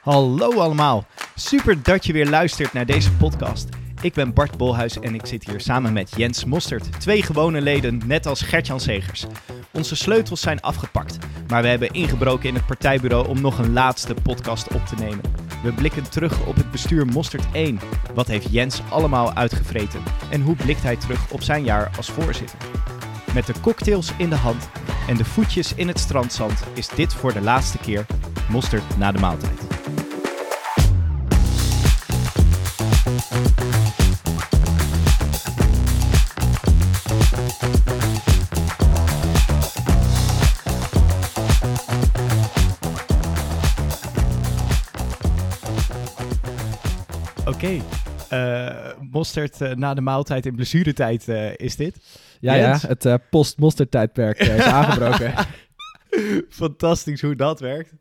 Hallo allemaal. Super dat je weer luistert naar deze podcast. Ik ben Bart Bolhuis en ik zit hier samen met Jens Mostert. Twee gewone leden, net als Gertjan Segers. Onze sleutels zijn afgepakt, maar we hebben ingebroken in het partijbureau om nog een laatste podcast op te nemen. We blikken terug op het bestuur Mostert 1. Wat heeft Jens allemaal uitgevreten? En hoe blikt hij terug op zijn jaar als voorzitter? Met de cocktails in de hand en de voetjes in het strandzand is dit voor de laatste keer Mosterd na de maaltijd. Oké, eh, mosterd eh, na de maaltijd in blessuretijd uh, is dit. Ja, Jens? ja het uh, post-mosterd tijdperk is aangebroken. Fantastisch hoe dat werkt.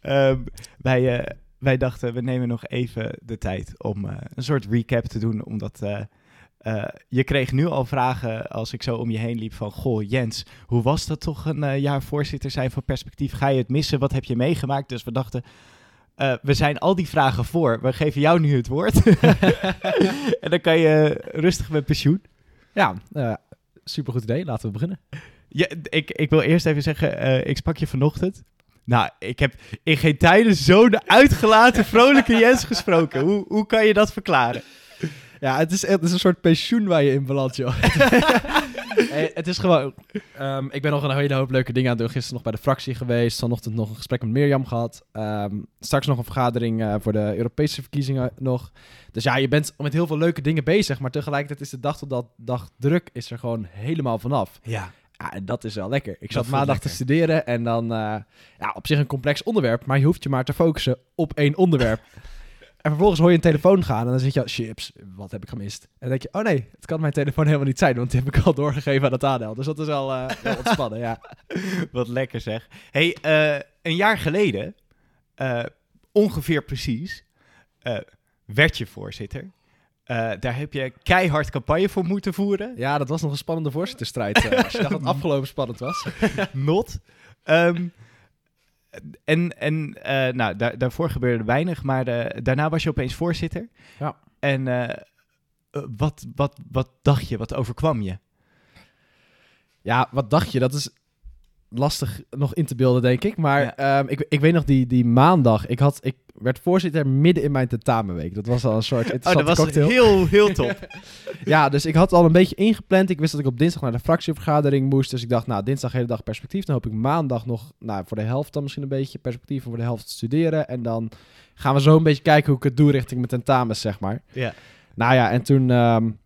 Ehm, wij, wij dachten, we nemen nog even de tijd om een soort recap te doen, omdat... je kreeg nu al vragen als ik zo om je heen liep van... Goh, Jens, hoe was dat toch een jaar voorzitter zijn van perspectief? Ga je het missen? Wat heb je meegemaakt? Dus we dachten, uh, we zijn al die vragen voor. We geven jou nu het woord. en dan kan je rustig met pensioen. Ja, uh, supergoed idee. Laten we beginnen. Ja, ik, ik wil eerst even zeggen, uh, ik sprak je vanochtend. Nou, ik heb in geen tijden zo'n uitgelaten, vrolijke Jens gesproken. Hoe, hoe kan je dat verklaren? Ja, het is, het is een soort pensioen waar je in belandt, joh. hey, het is gewoon... Um, ik ben nog een hele hoop leuke dingen aan het doen. Gisteren nog bij de fractie geweest. Vanochtend nog een gesprek met Mirjam gehad. Um, straks nog een vergadering uh, voor de Europese verkiezingen nog. Dus ja, je bent met heel veel leuke dingen bezig. Maar tegelijkertijd is de dag tot dat dag druk is er gewoon helemaal vanaf. Ja. Ja, en dat is wel lekker. Ik zat maandag te studeren en dan... Uh, ja, op zich een complex onderwerp. Maar je hoeft je maar te focussen op één onderwerp. En vervolgens hoor je een telefoon gaan en dan zit je, chips, wat heb ik gemist? En dan denk je, oh nee, het kan mijn telefoon helemaal niet zijn, want die heb ik al doorgegeven aan het ADL. Dus dat is wel, uh, wel ontspannen, ja. Wat lekker zeg. hey, uh, een jaar geleden, uh, ongeveer precies, werd je voorzitter. daar heb je keihard campagne voor moeten voeren. Ja, dat was nog een spannende voorzitterstrijd. als je dacht dat het afgelopen spannend was. Not. Um, en en uh, nou, daar, daarvoor gebeurde weinig, maar de, daarna was je opeens voorzitter. Ja. En uh, wat, wat, wat dacht je? Wat overkwam je? Ja, wat dacht je? Dat is lastig nog in te beelden, denk ik. Maar ja. um, ik, ik weet nog die, die maandag. Ik, had, ik werd voorzitter midden in mijn tentamenweek. Dat was al een soort Oh, dat was cocktail. heel, heel top. ja, dus ik had al een beetje ingepland. Ik wist dat ik op dinsdag naar de fractievergadering moest. Dus ik dacht, nou, dinsdag hele dag perspectief. Dan hoop ik maandag nog, nou, voor de helft dan misschien een beetje perspectief. En voor de helft studeren. En dan gaan we zo een beetje kijken hoe ik het doe richting mijn tentamens, zeg maar. Ja. Nou ja, en toen, um,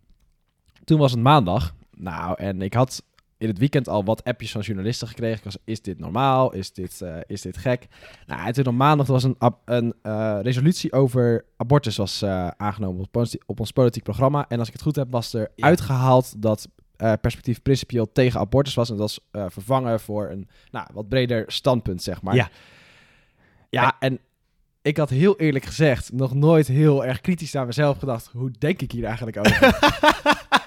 toen was het maandag. Nou, en ik had in het weekend al wat appjes van journalisten gekregen. Ik was, is dit normaal? Is dit, uh, is dit gek? Nou, en toen op maandag was een, een uh, resolutie over abortus was uh, aangenomen op, op, ons politiek programma. En als ik het goed heb, was er ja. uitgehaald dat perspectief principieel tegen abortus was. En dat was vervangen voor een nou, wat breder standpunt, zeg maar. Ja. Ja, en ik had heel eerlijk gezegd nog nooit heel erg kritisch naar mezelf gedacht. Hoe denk ik hier eigenlijk over?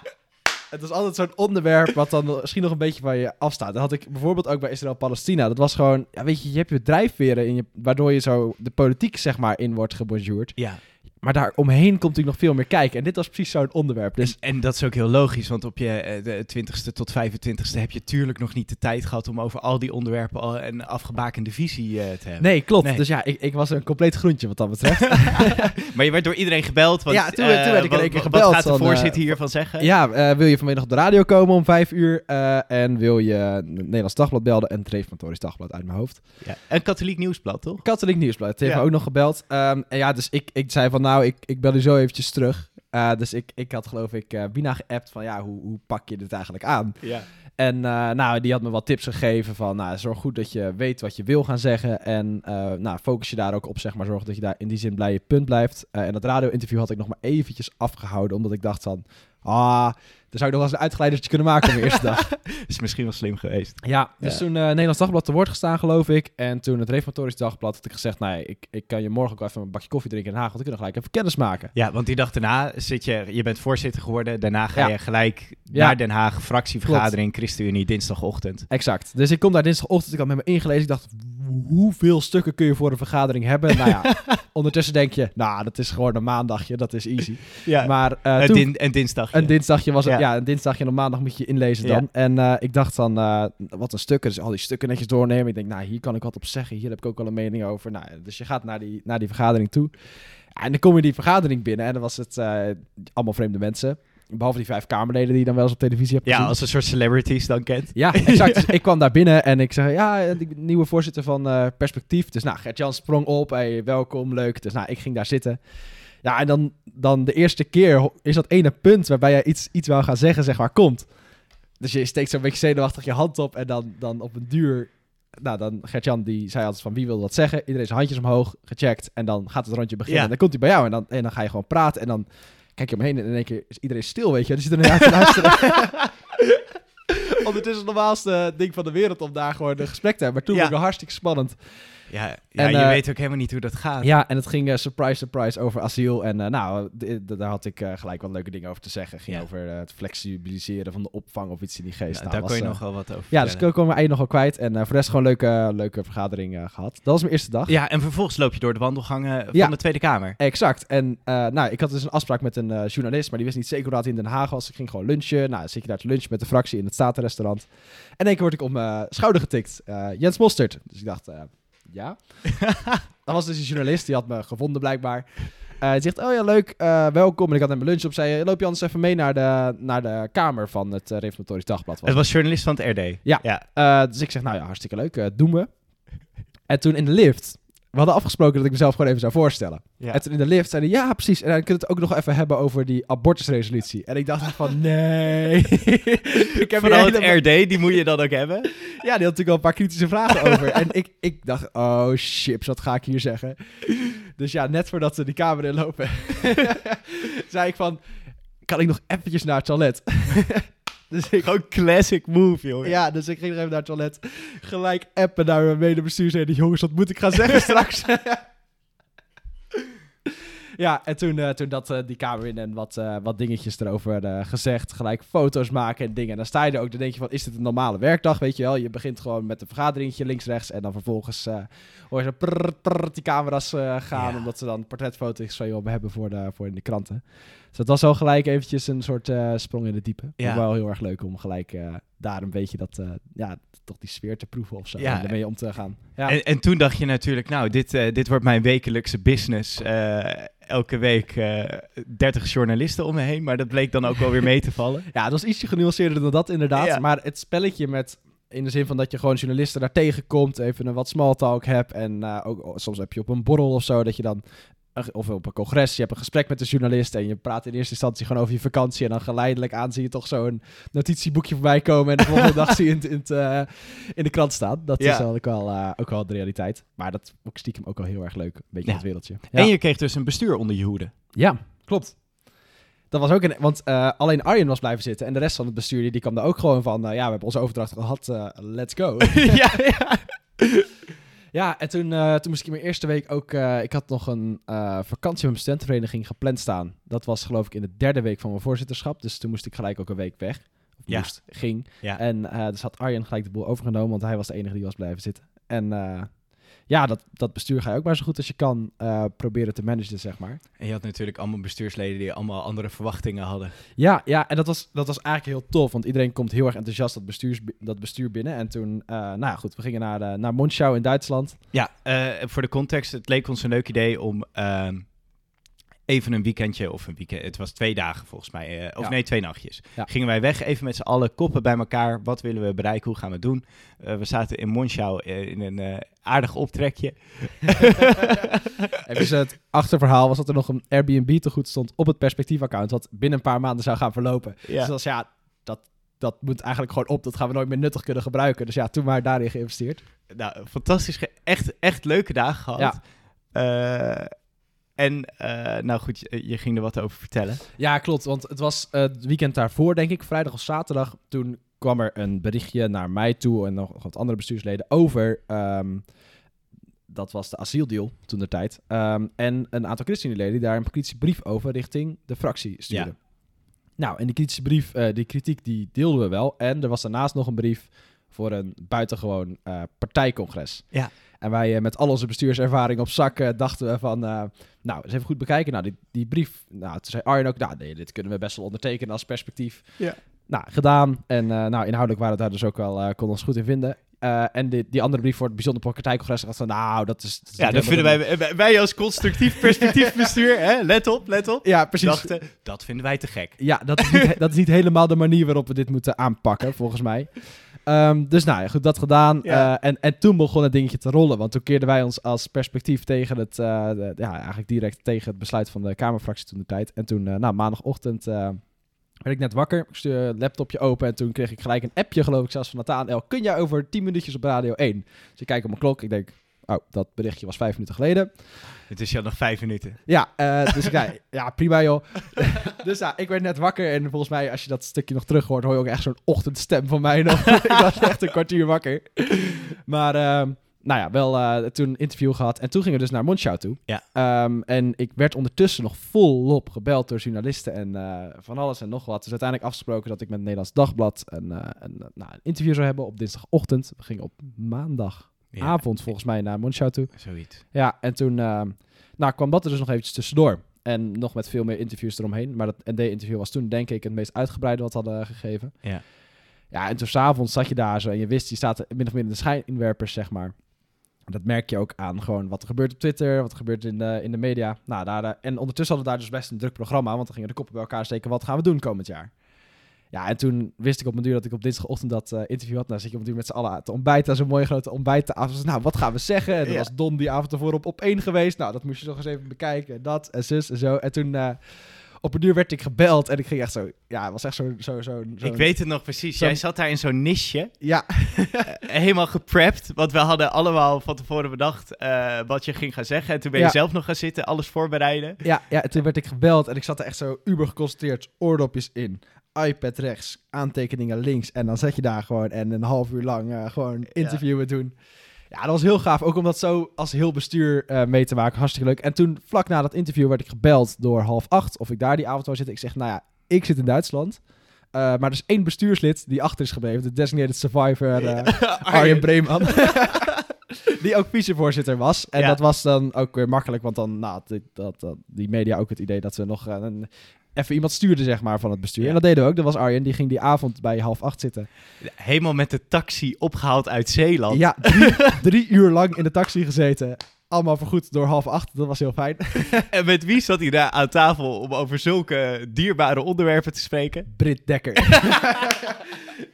Het was altijd zo'n onderwerp wat dan misschien nog een beetje van je afstaat. Dat had ik bijvoorbeeld ook bij Israël-Palestina. Dat was gewoon, ja, weet je, je hebt je drijfveren in je, waardoor je zo de politiek zeg maar in wordt gebonjourd. Ja. Maar daar omheen komt natuurlijk nog veel meer kijken. En dit was precies zo'n onderwerp. Dus... En, en, dat is ook heel logisch, want op je uh, de 20ste tot 25ste heb je tuurlijk nog niet de tijd gehad om over al die onderwerpen al een afgebakende visie uh, te hebben. Nee, klopt. Nee. Dus ja, ik, ik, was een compleet groentje wat dat betreft. maar je werd door iedereen gebeld. Want, ja, toen, uh, toen werd ik in één keer gebeld. Wat gaat de voorzitter hiervan zeggen? Ja, wil je vanmiddag op de radio komen om vijf uur? en wil je Nederlands Dagblad belden en het Reformatorisch Dagblad uit mijn hoofd. Ja. Een katholiek nieuwsblad, toch? Katholiek nieuwsblad. Het heeft ja. ook nog gebeld. Um, en ja, dus ik, ik zei van nou, ik, ik bel u zo eventjes terug. Uh, dus ik, ik had geloof ik uh, Bina geappt van ja, hoe, hoe pak je dit eigenlijk aan? Ja. En uh, nou, die had me wat tips gegeven van nou, zorg goed dat je weet wat je wil gaan zeggen. En nou, focus je daar ook op, zeg maar. Zorg dat je daar in die zin blij je punt blijft. en dat radio-interview had ik nog maar eventjes afgehouden, omdat ik dacht van... Ah, dan zou ik nog wel eens een uitgeleidertje kunnen maken op de eerste dag. is misschien wel slim geweest. Ja, dus ja. toen uh, Nederlands Dagblad te woord gestaan, geloof ik. En toen het Reformatorisch Dagblad had ik gezegd... nee, ik, ik kan je morgen ook even een bakje koffie drinken in Den Haag... want we kunnen gelijk even kennis maken. Ja, want die dag daarna zit je... je bent voorzitter geworden. Daarna ga Ja. je gelijk Ja. naar Den Haag. Fractievergadering, ChristenUnie, dinsdagochtend. Exact. Dus ik kom daar dinsdagochtend, ik had met me ingelezen. Ik dacht, hoeveel stukken kun je voor een vergadering hebben? nou ja, ondertussen denk je, nou, dat is gewoon een maandagje, dat is easy. Ja. Maar een, toen, din een dinsdag. een dinsdagje was het, Ja. ja. een dinsdagje en op maandag moet je inlezen dan. Ja. En eh, ik dacht dan, eh, wat een stukken, dus al die stukken netjes doornemen. Ik denk, nou, hier kan ik wat op zeggen, hier heb ik ook wel een mening over. Nou, dus je gaat naar die, naar die vergadering toe. En dan kom je die vergadering binnen en dan was het allemaal vreemde mensen. Behalve die vijf Kamerleden die je dan wel eens op televisie hebt Ja, gezien. als een soort celebrities dan kent. Ja, exact. Dus ik kwam daar binnen en ik zei, ja, ben nieuwe voorzitter van eh, Perspectief. Dus nou, Gert-Jan sprong op, hey, welkom, leuk. Dus nou, ik ging daar zitten. Ja, en dan, dan de eerste keer is dat ene punt waarbij jij iets, iets wou gaan zeggen, zeg maar, komt. Dus je steekt zo'n beetje zenuwachtig je hand op en dan, dan op een duur... Nou, dan Gert-Jan die zei altijd van wie wil dat zeggen. Iedereen zijn handjes omhoog, gecheckt. En dan gaat het rondje beginnen. Ja. En dan komt hij bij jou en dan, en dan ga je gewoon praten. En dan kijk je omheen en in één keer is iedereen stil, weet je. Dus je zit er naar te luisteren. Ondertussen het normaalste ding van de wereld om daar gewoon een gesprek te hebben. Maar toen Ja. ik het hartstikke spannend. Ja, ja En, je eh, weet ook helemaal niet hoe dat gaat. Ja, en het ging eh, surprise, surprise over asiel. En eh, nou, daar had ik gelijk wat leuke dingen over te zeggen. ging over het flexibiliseren van de opvang of iets in die geest. Ja, Nou, daar kon je nog wel wat over Ja, dus ik kwam mijn ei nog wel kwijt. En voor de rest gewoon een leuke, leuke vergadering eh, gehad. Dat was mijn eerste dag. Ja, en vervolgens loop je door de wandelgangen van de Tweede Kamer. Exact. En nou, ik had dus een afspraak met een journalist, maar die wist niet zeker hoe hij in Den Haag was. Ik ging gewoon lunchen. Nou, zit je daar te lunchen met de fractie in het Statenrestaurant. En één keer word ik op mijn schouder getikt. Jens Mostert. Dus ik dacht, ja. Dat was dus een journalist, die had me gevonden blijkbaar. Eh, hij zegt, oh ja, leuk, eh, welkom. En ik had net mijn lunch op. Zei, loop je anders even mee naar de, naar de kamer van het uh, Reformatorisch Dagblad. Was Het was journalist van het RD. Ja. ja. eh, dus ik zeg, nou ja, hartstikke leuk, eh, doen we. En toen in de lift, we hadden afgesproken dat ik mezelf gewoon even zou voorstellen. Ja. En toen in de lift zeiden ja, precies. En dan kunnen we het ook nog even hebben over die abortusresolutie. En ik dacht van, nee. ik heb Vooral het RD, die moet je dan ook hebben. Ja, die had natuurlijk wel een paar kritische vragen over. En ik, ik dacht, oh chips, wat ga ik hier zeggen? Dus ja, net voordat ze die kamer inlopen, zei ik van, kan ik nog eventjes naar het toilet? Dus ik, Gewoon classic move, jongen. ja, dus ik ging nog even naar het toilet. Gelijk appen naar mijn medebestuursleden. Jongens, wat moet ik gaan zeggen straks? ja, en toen, eh, toen dat eh, die kamer in en wat, eh, wat dingetjes erover gezegd. Gelijk foto's maken en dingen. En dan sta je er ook, dan denk je van, is dit een normale werkdag? Weet je wel, je begint gewoon met een vergaderingetje links-rechts. En dan vervolgens hoor je zo prrr, prrr, die camera's gaan. Ja. Omdat ze dan portretfoto's van je hebben voor, de, voor in de kranten. Dus dat was wel gelijk eventjes een soort eh, sprong in de diepe. Ja. Wel heel erg leuk om gelijk eh, daar een beetje dat, eh, ja, toch die sfeer te proeven of zo. Ja. Daarmee om te gaan. Ja. En, en toen dacht je natuurlijk, nou, dit, dit wordt mijn wekelijkse business. Elke week eh 30 journalisten om me heen. Maar dat bleek dan ook wel weer mee te vallen. ja, dat was ietsje genuanceerder dan dat inderdaad. Ja. Maar het spelletje met, in de zin van dat je gewoon journalisten daar tegenkomt, even een wat small talk hebt. En ook oh, soms heb je op een borrel of zo, dat je dan, of op een congres, je hebt een gesprek met de journalist en je praat in eerste instantie gewoon over je vakantie. En dan geleidelijk aan zie je toch zo'n notitieboekje voorbij komen en de volgende dag zie je het in, het, eh, in de krant staan. Dat Ja. is wel ook wel, eh, ook wel de realiteit. Maar dat ook stiekem ook wel heel erg leuk, een beetje Ja. het wereldje. En je kreeg dus een bestuur onder je hoede. Ja, klopt. Dat was ook een... Want eh, alleen Arjen was blijven zitten. En de rest van het bestuur die, die kwam daar ook gewoon van... ja, we hebben onze overdracht gehad. eh, let's go. ja, ja. ja, en toen, eh, toen moest ik in mijn eerste week ook... eh, ik had nog een eh, vakantie met mijn studentenvereniging gepland staan. Dat was geloof ik in de derde week van mijn voorzitterschap. Dus toen moest ik gelijk ook een week weg. Of Ja. moest, ging. Ja. En dus had Arjen gelijk de boel overgenomen. Want hij was de enige die was blijven zitten. En ja, dat, dat bestuur ga je ook maar zo goed als je kan eh, proberen te managen, zeg maar. En je had natuurlijk allemaal bestuursleden die allemaal andere verwachtingen hadden. Ja, ja en dat was, dat was eigenlijk heel tof, want iedereen komt heel erg enthousiast dat, bestuurs, dat bestuur binnen. En toen, eh, nou goed, we gingen naar, de, naar Monschau in Duitsland. Ja, eh, voor de context, het leek ons een leuk idee om ehm, even een weekendje, of een weekend, het was twee dagen volgens mij, eh, of Ja. nee, twee nachtjes. Ja. Gingen wij weg, even met z'n allen, koppen bij elkaar, wat willen we bereiken, hoe gaan we het doen? Eh, we zaten in Monschau eh, in een aardig optrekje. Even het achterverhaal was dat er nog een Airbnb te goed stond op het perspectief-account, wat binnen een paar maanden zou gaan verlopen. Ja. Dus dat was, ja, dat, dat moet eigenlijk gewoon op, dat gaan we nooit meer nuttig kunnen gebruiken. Dus ja, toen maar daarin geïnvesteerd. Nou, fantastisch, echt, echt leuke dagen gehad. Ja. En, eh, nou goed, je, je ging er wat over vertellen. Ja, klopt. Want het was eh, het weekend daarvoor, denk ik, vrijdag of zaterdag. Toen kwam er een berichtje naar mij toe en nog wat andere bestuursleden over. ehm, dat was de asieldeal toen de tijd. Ehm, en een aantal ChristenUnie-leden die daar een kritische brief over richting de fractie stuurden. Nou, en die kritische brief, eh, die kritiek, die deelden we wel. En er was daarnaast nog een brief voor een buitengewoon partijcongres. Ja. En wij eh, met al onze bestuurservaring op zak eh, dachten we van... eh, nou, eens even goed bekijken. Nou, die, die brief... Nou, toen zei Arjen ook... Nou, nee, dit kunnen we best wel ondertekenen als perspectief. Ja. Nou, gedaan. En nou, inhoudelijk waren we daar dus ook wel... konden ons goed in vinden. En die, die andere brief voor het bijzonder partijcongres... dacht van, nou, dat is... Dat is Ja, dat vinden wij, wij als constructief perspectief bestuur, hè? let op, let op, Ja, precies. dachten, dat vinden wij te gek. Ja, dat is, niet, dat is niet helemaal de manier waarop we dit moeten aanpakken, volgens mij. Ehm, dus nou ja, goed, dat gedaan. Ja. Eh, en, en toen begon het dingetje te rollen. Want toen keerden wij ons als perspectief tegen het, eh, de- ja, eigenlijk direct tegen het besluit van de Kamerfractie toen de tijd. En toen, eh, nou, maandagochtend werd ik net wakker. Ik stuurde het laptopje open en toen kreeg ik gelijk een appje, geloof ik, zelfs van Nathanael. Kun jij over 10 minuutjes op Radio 1? Dus ik kijk op mijn klok. Ik denk, oh, dat berichtje was vijf minuten geleden. Het is ja nog vijf minuten. Ja, eh, dus ik zei, ja, prima joh. dus ja, ik werd net wakker en volgens mij, als je dat stukje nog terug hoort, hoor je ook echt zo'n ochtendstem van mij nog. ik was echt een kwartier wakker. Maar, ehm, nou ja, wel eh, toen een interview gehad. En toen gingen we dus naar Monschau toe. Ja. Ehm, en ik werd ondertussen nog volop gebeld door journalisten en eh, van alles en nog wat. Dus uiteindelijk afgesproken dat ik met het Nederlands Dagblad een, een, nou, een interview zou hebben op dinsdagochtend. We gingen op maandagavond volgens mij naar Monschau toe. Zoiets. Ja, en toen ehm, nou, kwam dat er dus nog eventjes tussendoor. En nog met veel meer interviews eromheen. Maar dat ND-interview was toen denk ik het meest uitgebreide wat hadden gegeven. Ja. Ja, en toen s'avonds zat je daar zo en je wist, je staat min of meer in de schijninwerpers, zeg maar. Dat merk je ook aan gewoon wat er gebeurt op Twitter, wat er gebeurt in de, in de media. Nou, daar, eh, en ondertussen hadden we daar dus best een druk programma, want dan gingen de koppen bij elkaar steken. Wat gaan we doen komend jaar? Ja, en toen wist ik op mijn duur dat ik op dinsdagochtend dat eh, interview had. Nou zit je op mijn duur met z'n allen te ontbijten, zo'n mooie grote ontbijttafel. Dus, nou, wat gaan we zeggen? En dan Ja. was Don die avond ervoor op, op één geweest. Nou, dat moest je nog eens even bekijken. En dat en zus en zo. En toen eh, op een duur werd ik gebeld en ik ging echt zo... Ja, het was echt zo... zo, zo, zo Ik weet het nog precies. zo'n- Jij zat daar in zo'n nisje, Ja, eh, helemaal geprept. Want we hadden allemaal van tevoren bedacht wat je ging gaan zeggen. En toen ben je Ja. zelf nog gaan zitten, alles voorbereiden. Ja, ja, en toen werd ik gebeld en ik zat er echt zo uber geconcentreerd, oordopjes in, iPad rechts, aantekeningen links. En dan zet je daar gewoon en een half uur lang eh, gewoon interviewen doen. Ja, dat was heel gaaf. Ook om dat zo als heel bestuur eh, mee te maken. Hartstikke leuk. En toen, vlak na dat interview, werd ik gebeld door half acht of ik daar die avond zou zitten. Ik zeg, nou ja, ik zit in Duitsland. Eh, maar er is één bestuurslid die achter is gebleven. De designated survivor eh, Arjen Breeman. die ook vicevoorzitter was. En Ja. dat was dan ook weer makkelijk, want dan nou, die- dat, dat, die media ook het idee dat ze nog een, even iemand stuurden zeg maar, van het bestuur. Ja. En dat deden we ook. Dat was Arjen, die ging die avond bij half acht zitten. Helemaal met de taxi opgehaald uit Zeeland. Ja, drie, drie uur lang in de taxi gezeten. Allemaal vergoed door half acht. Dat was heel fijn. En met wie zat hij daar aan tafel om over zulke dierbare onderwerpen te spreken? Britt Dekker.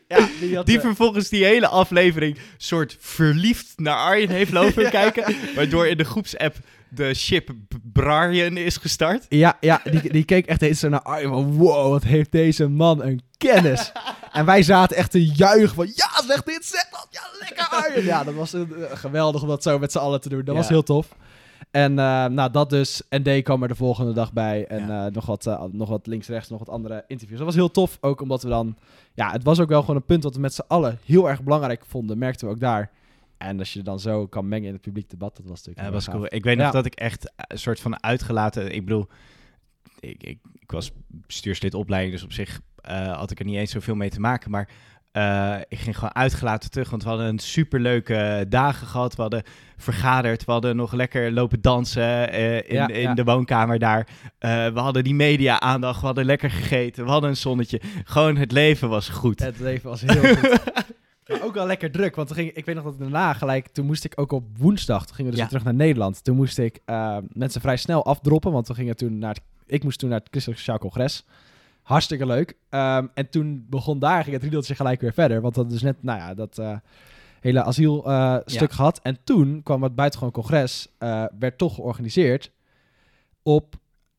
ja, Die eh, vervolgens die hele aflevering soort verliefd naar Arjen heeft lopen kijken. Waardoor in de groepsapp de ship Brian is gestart. Ja, ja die, die keek echt eens zo naar Arjen. Wow, wat heeft deze man een kennis. en wij zaten echt te juichen van... Ja, zeg dit, zeg dat. Ja, lekker Arjen. Ja, dat was een, eh, geweldig om dat zo met z'n allen te doen. Dat Ja. was heel tof. En eh, nou, dat dus. ND kwam er de volgende dag bij. En eh, nog, wat, nog wat links-rechts, nog wat andere interviews. Dat was heel tof. Ook omdat we dan... Ja, het was ook wel gewoon een punt wat we met z'n allen heel erg belangrijk vonden. Merkten we ook daar. En als je dan zo kan mengen in het publiek debat, dat was natuurlijk Ja, heel dat was gaaf. cool. Ik weet nog Ja. dat ik echt een soort van uitgelaten... Ik bedoel, ik, ik, ik was bestuurslid opleiding, dus op zich eh, had ik er niet eens zoveel mee te maken. Maar eh, ik ging gewoon uitgelaten terug, want we hadden een superleuke dagen gehad. We hadden vergaderd, we hadden nog lekker lopen dansen eh, in, Ja, in ja. de woonkamer daar. We hadden die media-aandacht, we hadden lekker gegeten, we hadden een zonnetje. Gewoon het leven was goed. Het leven was heel goed. Maar ook wel lekker druk, want toen ging, ik weet nog dat daarna gelijk, toen moest ik ook op woensdag, toen gingen we dus Ja. weer terug naar Nederland. Toen moest ik eh, mensen vrij snel afdroppen, want we gingen toen naar het, ik moest toen naar het Christelijk Sociaal Congres. Hartstikke leuk. Ehm, en toen begon daar, ging het riedeltje gelijk weer verder, want dat is net, nou ja, dat eh, hele asielstuk gehad. En toen kwam het buitengewoon congres, eh, werd toch georganiseerd op,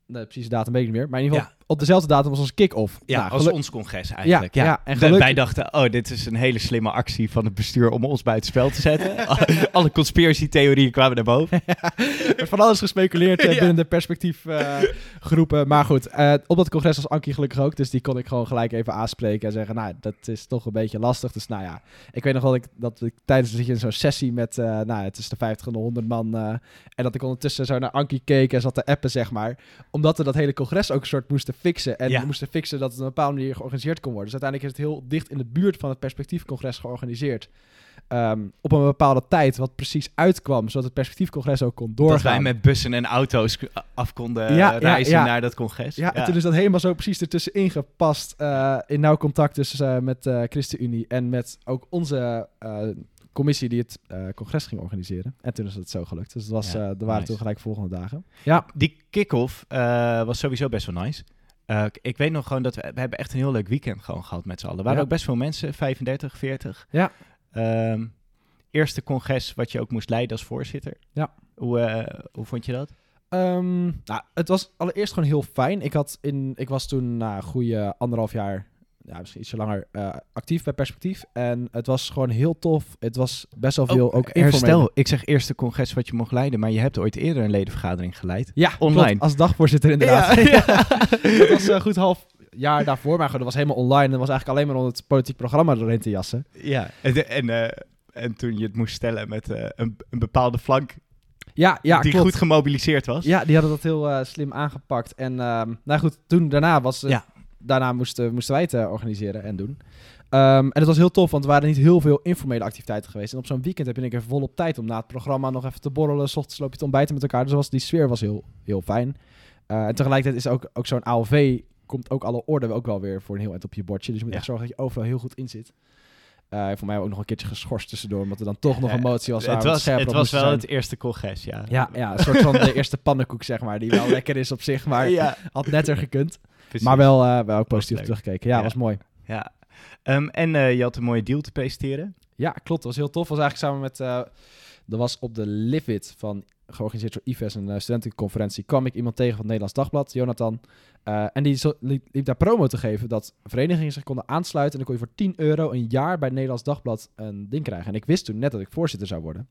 de precieze datum weet ik niet meer, maar in ieder geval op dezelfde datum als onze kick-off. Ja, Nou, als ons congres eigenlijk. Ja, Ja, ja, en Wij- dachten, oh, dit is een hele slimme actie van het bestuur om ons buitenspel te zetten. Alle conspiracy-theorieën kwamen naar boven. Er van alles gespeculeerd eh, Ja. binnen de perspectiefgroepen. maar goed, eh, op dat congres was Ankie gelukkig ook. Dus die kon ik gewoon gelijk even aanspreken en zeggen... nou, dat is toch een beetje lastig. Dus nou ja, ik weet nog wel dat ik, dat ik tijdens dat je in zo'n sessie met... eh nou, het is de 50 en de 100 man... eh, en dat ik ondertussen zo naar Ankie keek en zat te appen, zeg maar. Omdat we dat hele congres ook een soort moesten fixen. En Ja. we moesten fixen dat het op een bepaalde manier georganiseerd kon worden. Dus uiteindelijk is het heel dicht in de buurt van het perspectiefcongres georganiseerd. Ehm, op een bepaalde tijd, wat precies uitkwam, zodat het perspectiefcongres ook kon doorgaan. Dat wij met bussen en auto's af konden Ja, eh, reizen ja. naar dat congres. Ja, en toen is dat helemaal zo precies ertussenin gepast. eh, in nauw contact dus eh, met eh ChristenUnie en met ook onze commissie die het congres ging organiseren. En toen is het zo gelukt. Dus het was, Ja, er waren nice. toen gelijk volgende dagen. Ja, Die kick-off was sowieso best wel nice. Eh, ik weet nog gewoon dat we, we hebben echt een heel leuk weekend gewoon gehad met z'n allen. Er waren Ja. ook best veel mensen, 35, 40. Ja. Ehm, eerste congres wat je ook moest leiden als voorzitter. Ja. Hoe, eh, hoe vond je dat? Ehm, nou, het was allereerst gewoon heel fijn. Ik, had in, ik was toen na een goede anderhalf jaar, ja, misschien ietsje langer, eh, actief bij Perspectief. En het was gewoon heel tof. Het was best wel veel ook informeel. Herstel, ik zeg eerste congres wat je mocht leiden, maar je hebt ooit eerder een ledenvergadering geleid. Ja, Online. klopt, als dagvoorzitter inderdaad. Ja, ja. dat was een goed half jaar daarvoor, maar goed, dat was helemaal online. En dat was eigenlijk alleen maar om het politiek programma erin te jassen. Ja, en, en, eh, en toen je het moest stellen met eh, een, een bepaalde flank Ja, ja die klopt. goed gemobiliseerd was. Ja, die hadden dat heel eh, slim aangepakt. En ehm, nou goed, toen daarna was Ja. Daarna moesten, moesten wij het eh, organiseren en doen. Ehm, en het was heel tof, want er waren niet heel veel informele activiteiten geweest. En op zo'n weekend heb je een keer volop tijd om na het programma nog even te borrelen. 's ochtends loop je te ontbijten met elkaar. Dus was, die sfeer was heel, heel fijn. Eh, en tegelijkertijd is ook, ook zo'n ALV, komt ook alle orde ook wel weer voor een heel eind op je bordje. Dus je moet Ja. echt zorgen dat je overal heel goed in zit. Eh voor mij ook nog een keertje geschorst tussendoor, omdat er dan toch nog een motie was. waar het was, het was wel zijn. het eerste congres, ja. Ja, ja, een soort van de eerste pannenkoek, zeg maar, die wel lekker is op zich, maar ja had netter gekund. precies. Maar wel, eh, wel ook positief teruggekeken. Ja, Ja. was mooi. Ja. Ehm, en eh, je had een mooie deal te presenteren. Ja, klopt. Dat was heel tof. was eigenlijk samen met... eh er was op de Livid van georganiseerd door IVES, een eh, studentenconferentie, kwam ik iemand tegen van het Nederlands Dagblad, Jonathan. Eh, en die liep, daar promo te geven dat verenigingen zich konden aansluiten. En dan kon je voor 10 euro een jaar bij het Nederlands Dagblad een ding krijgen. En ik wist toen net dat ik voorzitter zou worden.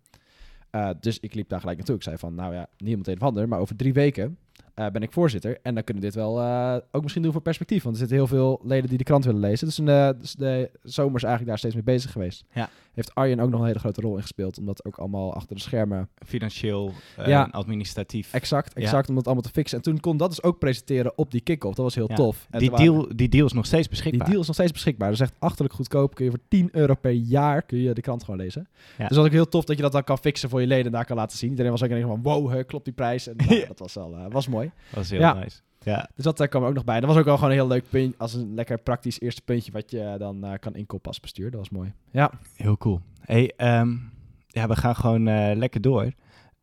Eh, dus ik liep daar gelijk naartoe. Ik zei van, nou ja, niet een of ander, maar over drie weken eh, ben ik voorzitter. En dan kunnen we dit wel eh, ook misschien doen voor perspectief. Want er zitten heel veel leden die de krant willen lezen. Dus, in de, dus de zomer is eigenlijk daar steeds mee bezig geweest. Ja. Heeft Arjen ook nog een hele grote rol in gespeeld. Omdat ook allemaal achter de schermen... Financieel eh, Ja. en administratief. Exact, Ja. exact. Om dat allemaal te fixen. En toen kon dat dus ook presenteren op die kick-off. Dat was heel tof. En die, waren- deal, die deal is nog steeds die beschikbaar. deal is nog steeds beschikbaar. Dat is echt achterlijk goedkoop. Kun je voor 10 euro per jaar kun je de krant gewoon lezen. Dus dat is ook heel tof dat je dat dan kan fixen voor je leden en daar kan laten zien. Iedereen was ook in van wow, klopt die prijs. En nou, dat was eh, was mooi. Dat was heel Ja. nice. Ja. Dus dat eh, kwam er ook nog bij. Dat was ook wel gewoon een heel leuk puntje. Als een lekker praktisch eerste puntje wat je eh, dan eh, kan inkoppen als bestuur. Dat was mooi. Ja, Heel cool. Hey, ehm, ja, we gaan gewoon eh, lekker door.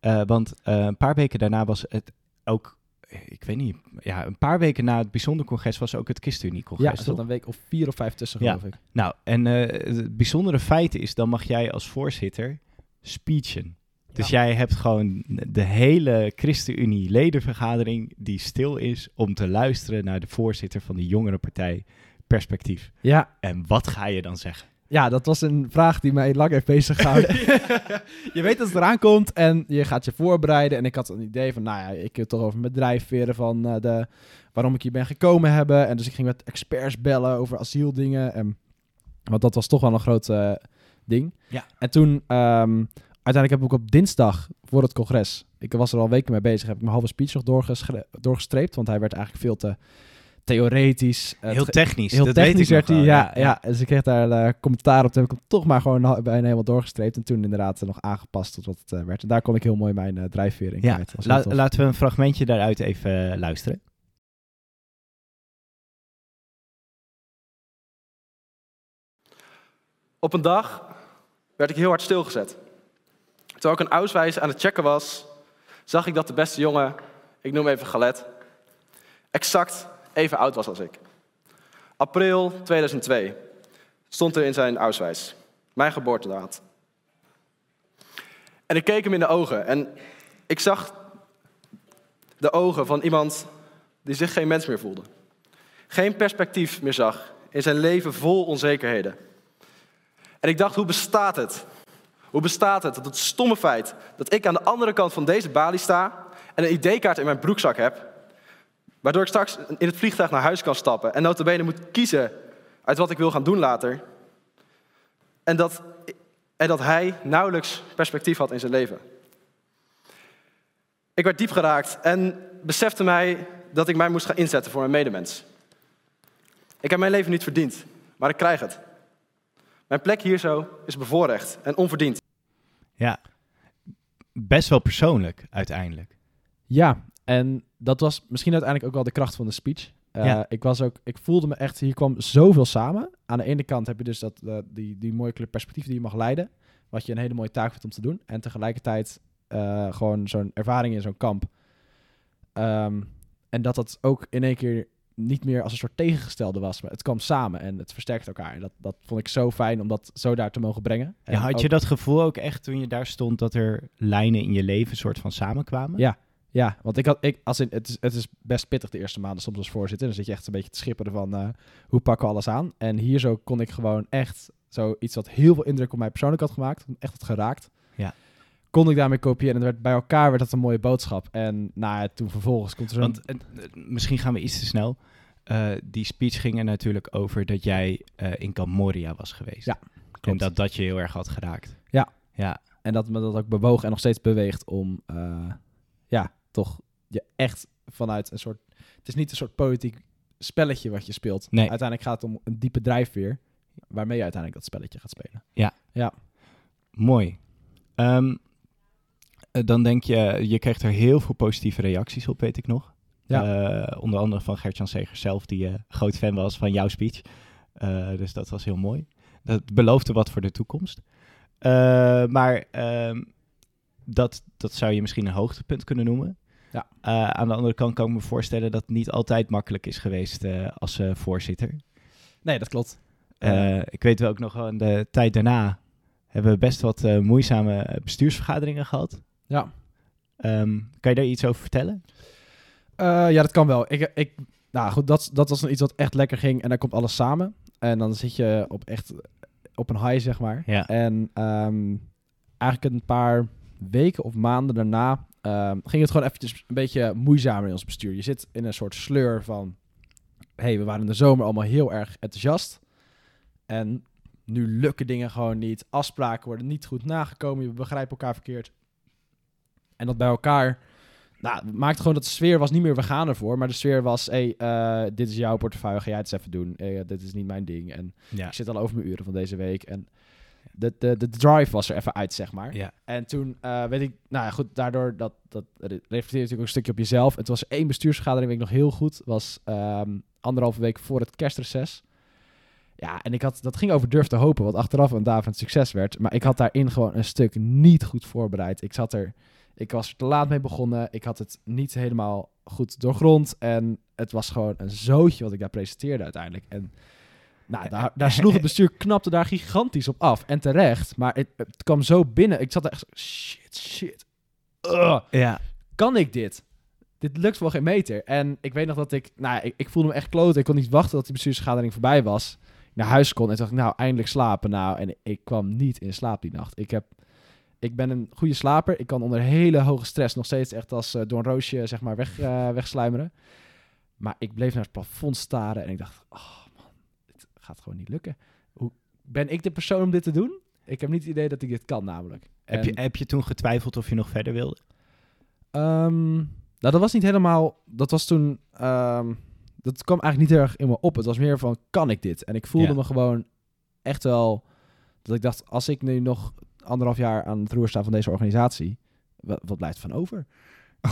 Eh, want eh, een paar weken daarna was het ook, ik weet niet, ja, een paar weken na het bijzonder congres was ook het ja ChristenUnie-congres. er zat een week of vier of vijf tussen, Ja. geloof ik. Nou, en eh, het bijzondere feit is, dan mag jij als voorzitter speechen. Dus Ja. jij hebt gewoon de hele ChristenUnie-ledenvergadering die stil is om te luisteren naar de voorzitter van de jongere partij Perspectief. Ja, En wat ga je dan zeggen? Ja, dat was een vraag die mij lang heeft bezig gehouden. je weet dat het eraan komt en je gaat je voorbereiden. En ik had een idee van, nou ja, ik wil toch over mijn drijfveren van eh, de, waarom ik hier ben gekomen hebben. En dus ik ging met experts bellen over asieldingen. En, want dat was toch wel een groot eh, ding. Ja. En toen, ehm, uiteindelijk heb ik op dinsdag voor het congres, ik was er al weken mee bezig, heb ik mijn halve speech nog doorgestreept. Want hij werd eigenlijk veel te theoretisch. Eh, Heel technisch. Heel dat technisch weet ik werd hij, wel, ja, ja, Dus ik kreeg daar eh, commentaar op. Toen heb ik hem toch maar gewoon bijna helemaal doorgestreept. En toen inderdaad eh, nog aangepast tot wat het werd. En daar kon ik heel mooi mijn eh, drijfveer in Ja, la- laten we een fragmentje daaruit even luisteren. Op een dag werd ik heel hard stilgezet. Terwijl ik een auswijs aan het checken was, zag ik dat de beste jongen, ik noem even Galet, exact even oud was als ik. April 2002 stond er in zijn auswijs, mijn geboortedaad. En ik keek hem in de ogen en ik zag de ogen van iemand die zich geen mens meer voelde. Geen perspectief meer zag in zijn leven vol onzekerheden. En ik dacht, hoe bestaat het? Hoe bestaat het dat het stomme feit dat ik aan de andere kant van deze balie sta en een ID-kaart in mijn broekzak heb, waardoor ik straks in het vliegtuig naar huis kan stappen en notabene moet kiezen uit wat ik wil gaan doen later, en dat, en dat hij nauwelijks perspectief had in zijn leven. Ik werd diep geraakt en besefte mij dat ik mij moest gaan inzetten voor mijn medemens. Ik heb mijn leven niet verdiend, maar ik krijg het. Mijn plek hier zo is bevoorrecht en onverdiend. Ja, best wel persoonlijk uiteindelijk. Ja, en dat was misschien uiteindelijk ook wel de kracht van de speech. Uh, Ja. ik, was ook, ik voelde me echt, hier kwam zoveel samen. Aan de ene kant heb je dus dat, eh, die, die mooie kleur perspectief die je mag leiden. Wat je een hele mooie taak vindt om te doen. En tegelijkertijd eh, gewoon zo'n ervaring in zo'n kamp. Ehm, en dat dat ook in één keer niet meer als een soort tegengestelde was. Maar het kwam samen en het versterkt elkaar. En dat, dat vond ik zo fijn om dat zo daar te mogen brengen. En Ja, had je ook- dat gevoel ook echt toen je daar stond dat er lijnen in je leven soort van samenkwamen? Ja. Ja, want ik had, ik, als in, het, is, het is best pittig de eerste maanden soms als voorzitter. Dan zit je echt een beetje te schipperen van eh, hoe pakken we alles aan. En hier zo kon ik gewoon echt zoiets wat heel veel indruk op mij persoonlijk had gemaakt, echt had geraakt. Ja. Kon ik daarmee kopiëren en het werd bij elkaar werd dat een mooie boodschap. En nou ja, toen vervolgens komt er zo'n... Want eh, misschien gaan we iets te snel. Eh, die speech ging er natuurlijk over dat jij eh, in Camp Moria was geweest. Ja, En klopt. dat dat je heel erg had geraakt. Ja. Ja, En dat me dat ook bewoog en nog steeds beweegt om, ja, toch je echt vanuit een soort... Het is niet een soort politiek spelletje wat je speelt. Nee. Uiteindelijk gaat het om een diepe drijfveer waarmee je uiteindelijk dat spelletje gaat spelen. mooi. Ehm, eh, dan denk je, je kreeg er heel veel positieve reacties op, weet ik nog. Ja. Eh, onder andere van Gertjan Segers zelf, die eh, groot fan was van jouw speech. Eh, dus dat was heel mooi. Dat beloofde wat voor de toekomst. Eh, maar ehm, dat, dat zou je misschien een hoogtepunt kunnen noemen. Ja. Eh, aan de andere kant kan ik me voorstellen dat het niet altijd makkelijk is geweest eh, als eh, voorzitter. Nee, dat klopt. Eh, ik weet wel ook nog wel, in de tijd daarna hebben we best wat eh, moeizame bestuursvergaderingen gehad. Ja. Ehm, kan je daar iets over vertellen? Eh, ja, dat kan wel. Ik, ik, nou goed, dat, dat was iets wat echt lekker ging en daar komt alles samen. En dan zit je op echt op een high, zeg maar. Ja. En ehm, eigenlijk een paar weken of maanden daarna ehm, ging het gewoon eventjes een beetje moeizamer in ons bestuur. Je zit in een soort sleur van, hey, we waren in de zomer allemaal heel erg enthousiast. En nu lukken dingen gewoon niet. Afspraken worden niet goed nagekomen. We begrijpen elkaar verkeerd. En dat bij elkaar nou, maakt gewoon dat de sfeer was niet meer we gaan ervoor, maar de sfeer was, hey, eh, dit is jouw portefeuille, ga jij het eens even doen. Eh, dit is niet mijn ding. En Ja. ik zit al over mijn uren van deze week. En de, de, de drive was er even uit, zeg maar. Ja. En toen eh, weet ik, nou ja, goed, daardoor dat, dat reflecteert natuurlijk ook een stukje op jezelf. Het was één bestuursvergadering, weet ik nog heel goed. was ehm, anderhalve week voor het kerstreces. Ja, en ik had, dat ging over durf te hopen, wat achteraf een David succes werd. Maar ik had daarin gewoon een stuk niet goed voorbereid. Ik zat er, ik was er te laat mee begonnen. Ik had het niet helemaal goed doorgrond. En het was gewoon een zootje wat ik daar presenteerde uiteindelijk. En nou, daar, daar sloeg het bestuur, knapte daar gigantisch op af. En terecht, maar het, het kwam zo binnen. Ik zat er echt zo, shit, shit. Ja. kan ik dit? Dit lukt voor geen meter. En ik weet nog dat ik, nou, ik, ik voelde me echt kloot. Ik kon niet wachten dat die bestuursvergadering voorbij was. Naar huis kon en dacht ik, nou, eindelijk slapen. Nou, en ik kwam niet in slaap die nacht. Ik, heb, ik ben een goede slaper. Ik kan onder hele hoge stress nog steeds echt als eh, door een roosje, zeg maar, weg, eh, wegsluimeren. Maar ik bleef naar het plafond staren en ik dacht, oh man, dit gaat gewoon niet lukken. Hoe, ben ik de persoon om dit te doen? Ik heb niet het idee dat ik dit kan, namelijk. Heb, je, heb je toen getwijfeld of je nog verder wilde? Ehm, nou, dat was niet helemaal. Dat was toen. ehm, dat kwam eigenlijk niet heel erg in me op. Het was meer van: kan ik dit? En ik voelde Ja. me gewoon echt wel. Dat ik dacht: als ik nu nog anderhalf jaar aan het roer sta van deze organisatie, wat, wat blijft van over?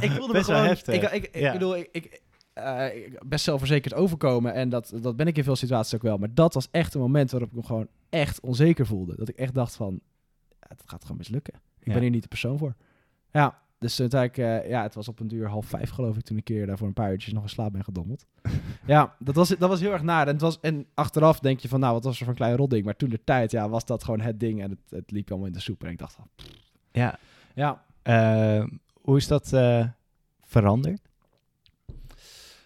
Ik voelde Best me wel gewoon. heftig. Ik, ik, ik Ja. bedoel, ik, ik, eh, ik- best zelfverzekerd overkomen. En dat, dat ben ik in veel situaties ook wel. Maar dat was echt een moment waarop ik me gewoon echt onzeker voelde. Dat ik echt dacht van, ja, het gaat gewoon mislukken. Ik Ja. ben hier niet de persoon voor. Ja, dus uiteindelijk, eh, ja, het was op een duur half vijf geloof ik toen een keer daar voor een paar uurtjes nog in slaap ben gedommeld. ja, dat was, dat was heel erg naar. En, het was, en achteraf denk je van, nou, wat was er voor een klein rotding. Maar toen de tijd, ja, was dat gewoon het ding. En het, het liep allemaal in de soep. En ik dacht van, Ja. ja, Eh, hoe is dat eh, veranderd?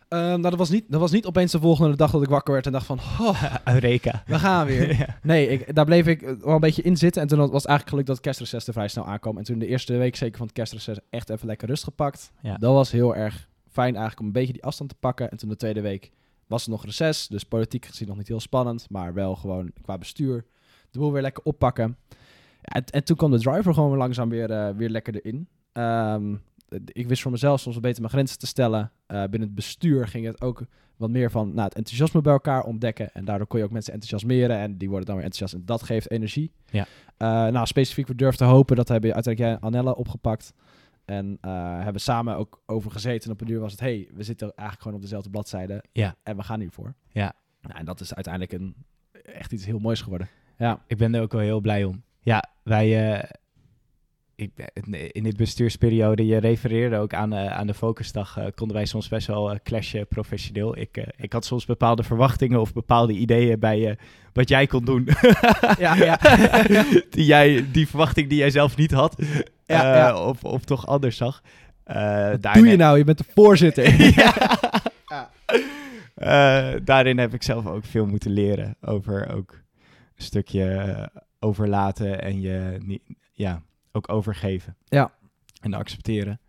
Ehm, nou, dat was, niet, dat was niet opeens de volgende dag dat ik wakker werd en dacht van, oh, Eureka. we gaan weer. ja. Nee, ik, daar bleef ik wel een beetje in zitten. En toen was het eigenlijk gelukt dat het kerstreces er vrij snel aankwam. En toen de eerste week zeker van het kerstreces echt even lekker rust gepakt. Ja. Dat was heel erg fijn eigenlijk om een beetje die afstand te pakken. En toen de tweede week was het nog reces. Dus politiek gezien nog niet heel spannend. Maar wel gewoon qua bestuur de boel weer lekker oppakken. Ja, en, en toen kwam de driver gewoon langzaam weer, eh, weer lekker erin. Ehm, eh, ik wist voor mezelf soms beter mijn grenzen te stellen. Eh, binnen het bestuur ging het ook wat meer van nou, het enthousiasme bij elkaar ontdekken. En daardoor kon je ook mensen enthousiasmeren. En die worden dan weer enthousiast. En dat geeft energie. Ja. Eh, nou, specifiek voor Durf te Hopen, dat hebben uiteindelijk jij en Anelle opgepakt. En eh, hebben samen ook over gezeten. En op een duur was het, hey, we zitten eigenlijk gewoon op dezelfde bladzijde. Ja. En we gaan hiervoor. Ja. Nou, en dat is uiteindelijk een, echt iets heel moois geworden. Ja. Ik ben er ook wel heel blij om. Ja, wij... eh, ik, in dit bestuursperiode, je refereerde ook aan, eh, aan de focusdag, eh, konden wij soms best wel clashen professioneel. Ik, ik had soms bepaalde verwachtingen of bepaalde ideeën bij wat jij kon doen. Ja, ja. die, jij, die verwachting die jij zelf niet had, Ja, ja. Of, of toch anders zag. Wat daarin doe je nou? Je bent de voorzitter. ja. Daarin heb ik zelf ook veel moeten leren over ook een stukje overlaten en je niet, ja, ook overgeven. Ja. En accepteren.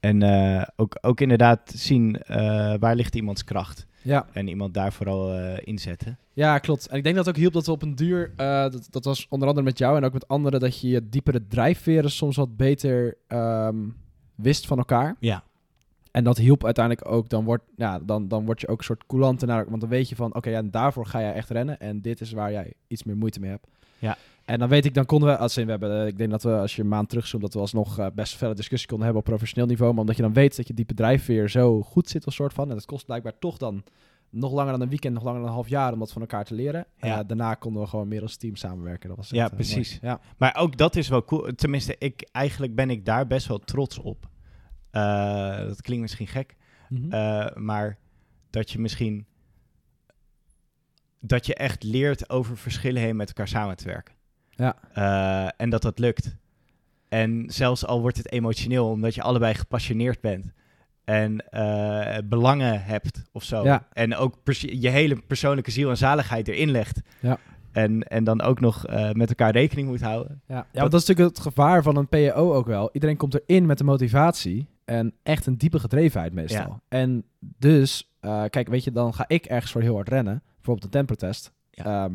En eh, ook, ook inderdaad zien eh, waar ligt iemands kracht. ja. En iemand daar vooral eh, inzetten. Ja, klopt. En ik denk dat het ook hielp dat we op een duur, dat, dat was onder andere met jou en ook met anderen, dat je je diepere drijfveren soms wat beter ehm, wist van elkaar. Ja. En dat hielp uiteindelijk ook, dan, wordt, ja, dan, dan word je ook een soort coulanter naar, want dan weet je van, oké, ja, en daarvoor ga jij echt rennen en dit is waar jij iets meer moeite mee hebt. Ja. En dan weet ik, dan konden we, als in, we hebben, eh, ik denk dat we, als je een maand terugzoomt, dat we alsnog eh, best verder discussie konden hebben op professioneel niveau, maar omdat je dan weet dat je diepe drijfveer zo goed zit als soort van, en dat kost blijkbaar toch dan nog langer dan een weekend, nog langer dan een half jaar om dat van elkaar te leren. Ja. Daarna konden we gewoon meer als team samenwerken. Dat was echt, Ja, eh, precies. Ja. Maar ook dat is wel cool. Tenminste, ik, eigenlijk ben ik daar best wel trots op. Eh, dat klinkt misschien gek. Mhm. Eh, maar dat je misschien dat je echt leert over verschillen heen met elkaar samen te werken. Ja. Eh, en dat dat lukt. En zelfs al wordt het emotioneel, omdat je allebei gepassioneerd bent. En belangen hebt of zo. Ja. En ook je hele persoonlijke ziel en zaligheid erin legt. Ja. En, en dan ook nog met elkaar rekening moet houden. Ja, ja want dat is natuurlijk het gevaar van een PAO ook wel. Iedereen komt erin met de motivatie en echt een diepe gedrevenheid meestal. Ja. En dus, eh, kijk, weet je, dan ga ik ergens voor heel hard rennen. Bijvoorbeeld een tempertest. Ja. Ehm,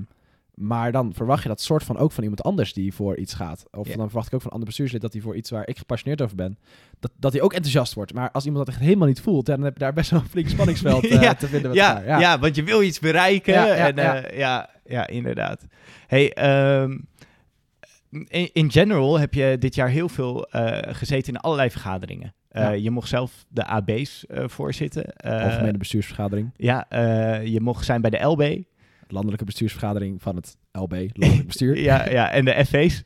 maar dan verwacht je dat soort van ook van iemand anders die voor iets gaat. Of Ja. dan verwacht ik ook van een ander bestuurslid dat hij voor iets waar ik gepassioneerd over ben, dat, dat hij ook enthousiast wordt. Maar als iemand dat echt helemaal niet voelt, dan heb je daar best wel een flink spanningsveld eh, Ja, te vinden met Ja, elkaar. ja. want je wil iets bereiken. Ja, ja, en, eh, ja. ja, inderdaad. Hey, ehm, in, in general heb je dit jaar heel veel gezeten in allerlei vergaderingen. Eh, Ja. Je mocht zelf de AB's eh, voorzitten. Eh, Algemene bestuursvergadering. Ja, je mocht zijn bij de LB. Landelijke bestuursvergadering van het LB, Landelijk Bestuur. ja, ja, en de FV's.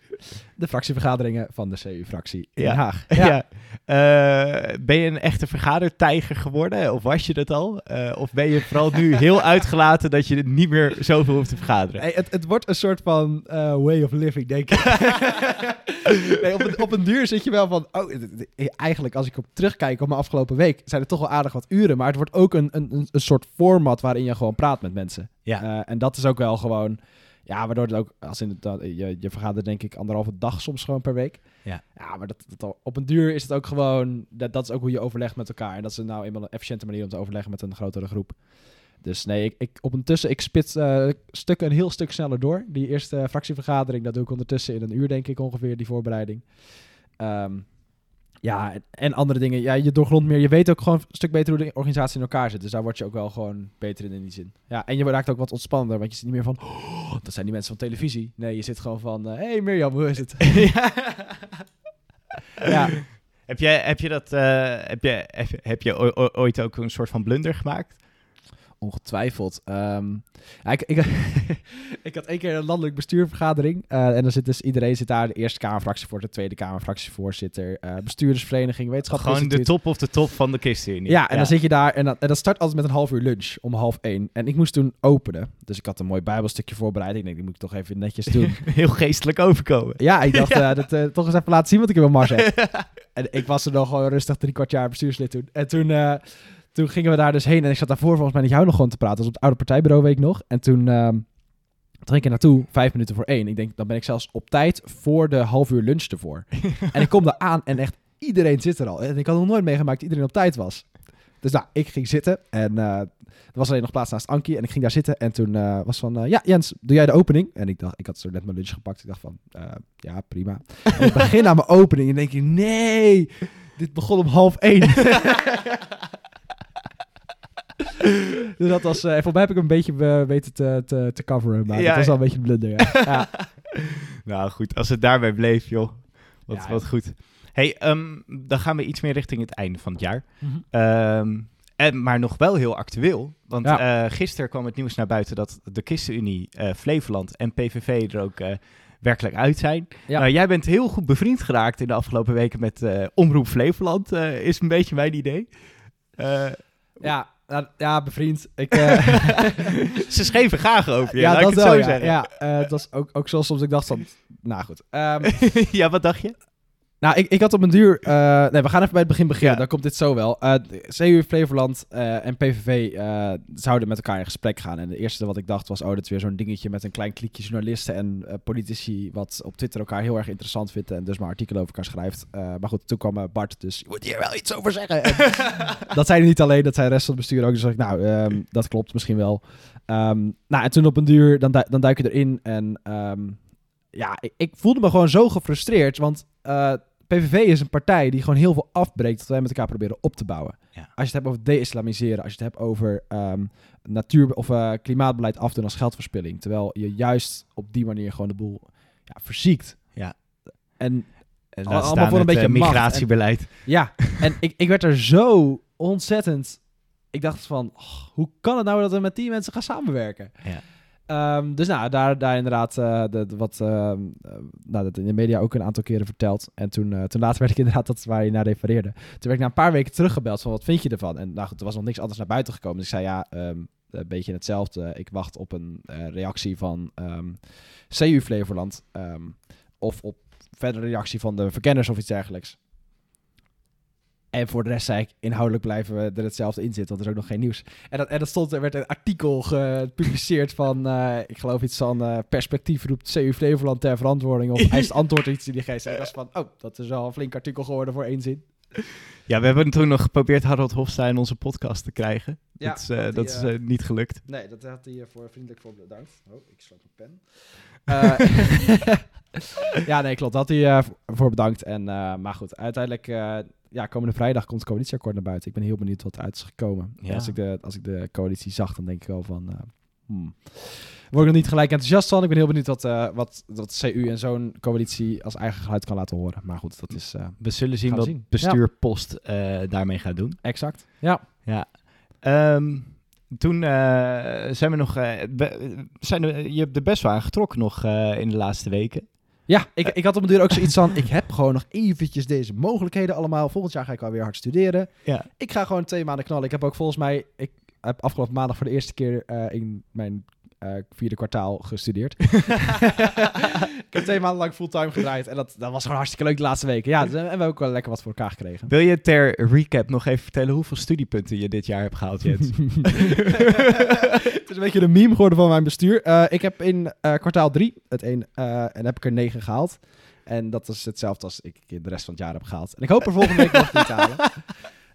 De fractievergaderingen van de CU-fractie in Ja. Den Haag. Ja. Eh, ben je een echte vergadertijger geworden? Of was je dat al? Eh, of ben je vooral nu heel uitgelaten dat je niet meer zoveel hoeft te vergaderen? Hey, het, het wordt een soort van eh, way of living, denk ik. nee, op, een, op een duur zit je wel van... Oh, eigenlijk als ik op terugkijk op mijn afgelopen week... zijn er toch wel aardig wat uren. Maar het wordt ook een, een, een- soort format waarin je gewoon praat met mensen. Ja. En dat is ook wel gewoon... Ja, waardoor het ook... Als in het, dat- je, je vergadert denk ik anderhalve dag soms gewoon per week. Ja. Ja, maar dat, dat, op een duur is het ook gewoon... Dat, dat is ook hoe je overlegt met elkaar. En dat is nou eenmaal een efficiënte manier om te overleggen met een grotere groep. Dus nee, ik, ik, op ondertussen, ik spit eh, stukken een heel stuk sneller door. Die eerste fractievergadering, dat doe ik ondertussen in een uur, denk ik ongeveer, die voorbereiding. Ehm, ja, en, andere dingen. Ja, je doorgrond meer. Je weet ook gewoon een stuk beter hoe de organisatie in elkaar zit. Dus daar word je ook wel gewoon beter in in die zin. Ja, en je raakt ook wat ontspannender, want je zit niet meer van... "Oh, dat zijn die mensen van televisie. Nee, je zit gewoon van... Hé hey Mirjam, hoe is het? ja, Heb je, heb je dat, eh, heb je, heb, heb je ooit ook een soort van blunder gemaakt? Ongetwijfeld. Ehm, ja, ik, ik, ik had één keer een landelijk bestuurvergadering. eh, en dan zit dus iedereen zit daar. De Eerste Kamerfractievoorzitter, de Tweede Kamerfractievoorzitter, eh bestuurdersvereniging, Gewoon wetenschappelijk de top of de top van de kist hier. Ja, en dan zit je daar en, dan, en dat start altijd met een half uur lunch om half één. En ik moest toen openen. Dus ik had een mooi bijbelstukje voorbereid. Ik denk, die moet ik toch even netjes doen. heel geestelijk overkomen. ja, ik dacht, Ja. eh, dat, toch eens even laten zien wat ik in mijn mars heb. En ik was er nog gewoon rustig drie kwart jaar bestuurslid toen. En toen, toen gingen we daar dus heen. En ik zat daarvoor volgens mij met jou nog gewoon te praten. Dat was op het oude partijbureau, weet ik nog. En toen, toen ging ik er naartoe, vijf minuten voor één. Ik denk, dan ben ik zelfs op tijd voor de half uur lunch ervoor. en ik kom daar aan en echt iedereen zit er al. En ik had nog nooit meegemaakt dat iedereen op tijd was. Dus nou, ik ging zitten en eh, er was alleen nog plaats naast Ankie. En ik ging daar zitten en toen eh, was van, eh, ja Jens, doe jij de opening? En ik dacht, ik had zo net mijn lunch gepakt. Ik dacht van, ja prima. En ik begin aan mijn opening en denk ik, nee, dit begon om half één. dus dat was... eh voor mij heb ik een beetje eh, weten te, te, te coveren. Maar Ja. dat was wel een beetje een blunder, ja. ja. Nou goed, als het daarbij bleef, joh. Wat, wat goed. hey, ehm, dan gaan we iets meer richting het einde van het jaar. Mhm. Ehm, en, maar nog wel heel actueel. Want eh, gisteren kwam het nieuws naar buiten dat de ChristenUnie, Flevoland en PVV er ook werkelijk uit zijn. Ja. Nou, jij bent heel goed bevriend geraakt in de afgelopen weken met Omroep Flevoland, is een beetje mijn idee. Ja, nou, ja, bevriend. Ik, eh, ze schreven graag over je, ja, dat ik het wel, zo ja. zeggen. Ja, eh, het was ook, ook zo soms ik dacht van... Nou goed. Ehm, ja, wat dacht je? Nou, ik, ik had op een duur... eh, nee, we gaan even bij het begin beginnen. Ja. Dan komt dit zo wel. Eh CU Flevoland eh, en PVV zouden met elkaar in gesprek gaan. En het eerste wat ik dacht was... Oh, dit is weer zo'n dingetje met een klein kliekje journalisten en politici... wat op Twitter elkaar heel erg interessant vindt... en dus maar artikelen over elkaar schrijft. Maar goed, toen kwam Bart, dus je moet hier wel iets over zeggen. En dat zei hij niet alleen, dat zei de rest van het bestuur ook. Dus dacht ik, nou, ehm, dat klopt misschien wel. Ehm, nou, en toen op een duur, dan, du- dan duik je erin. En ehm, ja, ik, ik voelde me gewoon zo gefrustreerd. Want PVV is een partij die gewoon heel veel afbreekt... dat wij met elkaar proberen op te bouwen. Ja. Als je het hebt over de-islamiseren, als je het hebt over ehm, natuur- of eh, klimaatbeleid afdoen als geldverspilling. Terwijl je juist op die manier gewoon de boel ja, verziekt. Ja. En En Allemaal laat voor een beetje eh, macht en- migratiebeleid. ja, en ik, ik werd er zo ontzettend... Ik dacht van, oh, hoe kan het nou dat we met die mensen gaan samenwerken? Ja. Ehm, dus nou, daar, daar inderdaad de, de wat, uh, nou, dat in de media ook een aantal keren verteld. En toen, uh, toen later werd ik inderdaad, dat waar je naar refereerde. Toen werd ik na een paar weken teruggebeld van, wat vind je ervan? En nou goed, er was nog niks anders naar buiten gekomen. Dus ik zei, ja, um, een beetje hetzelfde. Ik wacht op een reactie van CU Flevoland. Of op verdere reactie van de verkenners of iets dergelijks. En voor de rest zei ik, inhoudelijk blijven we er hetzelfde in zitten, want er is ook nog geen nieuws. En dat, en dat stond, er werd een artikel gepubliceerd van, uh, ik geloof iets van, uh, perspectief roept CU Flevoland ter verantwoording, of eist antwoord iets in die geest. En ik was van, oh, dat is wel een flink artikel geworden voor één zin. Ja, we hebben toen nog geprobeerd Harold Hofstein in onze podcast te krijgen. Ja, dat is, uh, dat die, is uh, niet gelukt. Nee, dat had hij voor vriendelijk voor bedankt. Oh, ik sloot mijn pen. Uh, ja, nee, klopt. Dat had hij voor bedankt. En, maar goed, uiteindelijk, ja, komende vrijdag komt het coalitieakkoord naar buiten. Ik ben heel benieuwd wat eruit is gekomen. Ja. Als, ik de, als ik de coalitie zag, dan denk ik wel van... Hmm. Word ik nog niet gelijk enthousiast van. Ik ben heel benieuwd wat, uh, wat, wat CU en zo'n coalitie als eigen geluid kan laten horen. Maar goed, dat is... Uh, we zullen zien wat zien. bestuurpost ja. uh, daarmee gaat doen. Exact, ja. Ja. Um, toen uh, zijn we nog... zijn je hebt er best wel aan getrokken nog uh, in de laatste weken. Ja, ik, ik had op mijn deur ook zoiets van... ik heb gewoon nog eventjes deze mogelijkheden allemaal. Volgend jaar ga ik alweer hard studeren. Ja. Ik ga gewoon twee maanden knallen. Ik heb ook volgens mij... Ik heb afgelopen maandag voor de eerste keer uh, in mijn uh, vierde kwartaal gestudeerd. ik heb twee maanden lang fulltime gedraaid. En dat, dat was gewoon hartstikke leuk de laatste weken. Ja, dus, en we hebben ook wel lekker wat voor elkaar gekregen. Wil je ter recap nog even vertellen hoeveel studiepunten je dit jaar hebt gehaald, Jens? het is een beetje de meme geworden van mijn bestuur. Uh, ik heb in uh, kwartaal drie het een, en heb ik er negen gehaald. En dat is hetzelfde als ik de rest van het jaar heb gehaald. En ik hoop er volgende week nog niet te halen.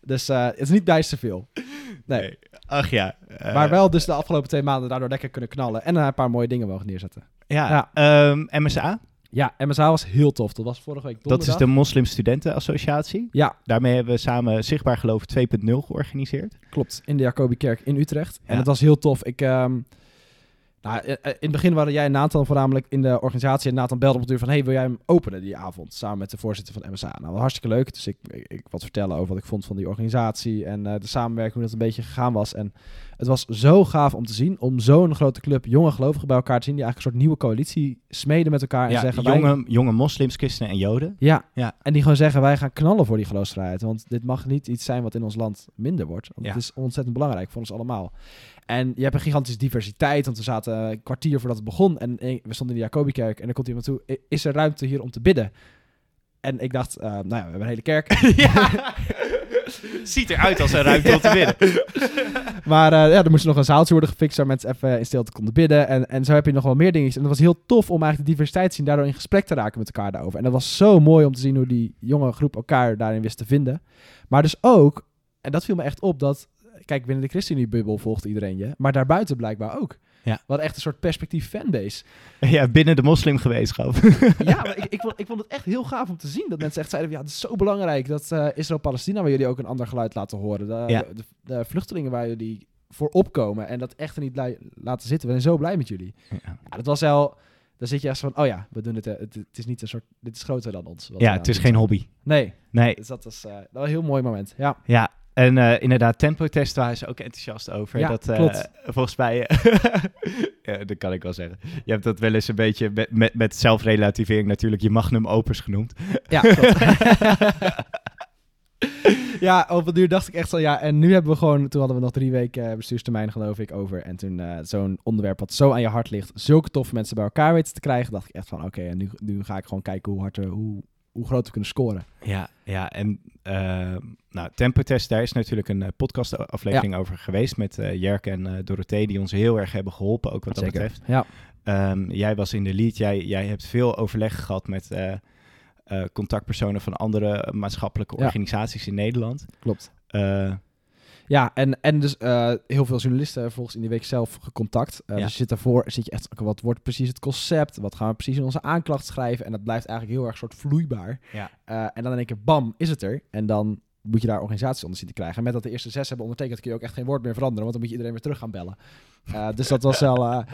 Dus uh, het is niet bijster veel. Nee. nee. Ach ja. Uh, maar wel dus de afgelopen twee maanden daardoor lekker kunnen knallen. En een paar mooie dingen mogen neerzetten. Ja. ja. Um, MSA? Ja, MSA was heel tof. Dat was vorige week donderdag. Dat is de Moslim Studentenassociatie. Ja. Daarmee hebben we samen Zichtbaar Geloof 2.0 georganiseerd. Klopt, in de Jacobikerk in Utrecht. Ja. En het was heel tof. Ik... Um, nou, in het begin waren jij en Nathan voornamelijk in de organisatie. En Nathan belde op de deur van... hey, wil jij hem openen die avond? Samen met de voorzitter van MSA. Nou, hartstikke leuk. Dus ik, ik, ik wat vertellen over wat ik vond van die organisatie... en uh, de samenwerking, hoe dat een beetje gegaan was. En het was zo gaaf om te zien... om zo'n grote club jonge gelovigen bij elkaar te zien... die eigenlijk een soort nieuwe coalitie smeden met elkaar. Ja, en zeggen, jonge, wij... jonge moslims, christenen en joden. Ja, ja, en die gewoon zeggen... wij gaan knallen voor die geloofsvrijheid. Want dit mag niet iets zijn wat in ons land minder wordt. Want ja. het is ontzettend belangrijk voor ons allemaal. En je hebt een gigantische diversiteit, want we zaten een kwartier voordat het begon en we stonden in de Jacobikerk en er komt iemand toe, is er ruimte hier om te bidden? En ik dacht, uh, nou ja, we hebben een hele kerk. ja. Ziet eruit als een ruimte om te bidden. maar uh, ja, er moest nog een zaaltje worden gefixt waar mensen even in stilte konden bidden. En, en zo heb je nog wel meer dingetjes. En dat was heel tof om eigenlijk de diversiteit te zien, daardoor in gesprek te raken met elkaar daarover. En dat was zo mooi om te zien hoe die jonge groep elkaar daarin wist te vinden. Maar dus ook, en dat viel me echt op, dat kijk, binnen de ChristenUnie-bubbel volgt iedereen je, maar daarbuiten blijkbaar ook. Ja. Hadden echt een soort perspectief fanbase. Ja, binnen de moslimgemeenschap. ja, maar ik, ik, vond, ik vond het echt heel gaaf om te zien. Dat mensen echt zeiden, ja, het is zo belangrijk dat eh Israël-Palestina, waar jullie ook een ander geluid laten horen. De, Ja. de, de vluchtelingen waar jullie voor opkomen en dat echt er niet laten zitten. We zijn zo blij met jullie. Ja. Ja, dat was wel... Dan zit je echt van, oh ja, we doen het, eh, het, het is niet een soort, dit is groter dan ons. wat Ja, het is geen hobby. Nee, Nee, dus dat was, eh, dat was een heel mooi moment. Ja, ja. En eh, inderdaad, tempotest waren ze ook enthousiast over. Ja, dat, eh, klopt. Volgens mij, eh, ja, dat kan ik wel zeggen. Je hebt dat wel eens een beetje met, met, met zelfrelativering natuurlijk je magnum opus genoemd. ja klopt. ja, op een duur dacht ik echt zo, ja, en nu hebben we gewoon, toen hadden we nog drie weken bestuurstermijn geloof ik over. En toen zo'n onderwerp wat zo aan je hart ligt, zulke toffe mensen bij elkaar weten te krijgen, dacht ik echt van, oké, en nu, nu ga ik gewoon kijken hoe hard, we- hoe, hoe groot we kunnen scoren. Ja, ja en uh, nou, Tempotest, daar is natuurlijk een uh, podcastaflevering over geweest met uh, Jerk en uh, Dorothee, die ons heel erg hebben geholpen, ook wat Zeker. dat betreft. Ja. Um, jij was in de lead, jij, jij hebt veel overleg gehad met contactpersonen van andere maatschappelijke Ja. organisaties in Nederland. Klopt. Ja, en, en dus eh, heel veel journalisten volgens in die week zelf gecontact. Uh, Ja. Dus je zit daarvoor, zit je echt, wat wordt precies het concept? Wat gaan we precies in onze aanklacht schrijven? En dat blijft eigenlijk heel erg soort vloeibaar. Ja. Uh, en dan in één keer, bam, is het er. En dan moet je daar organisaties onder zien te krijgen. En met dat de eerste zes hebben ondertekend, kun je ook echt geen woord meer veranderen. Want dan moet je iedereen weer terug gaan bellen. Dus dat was wel...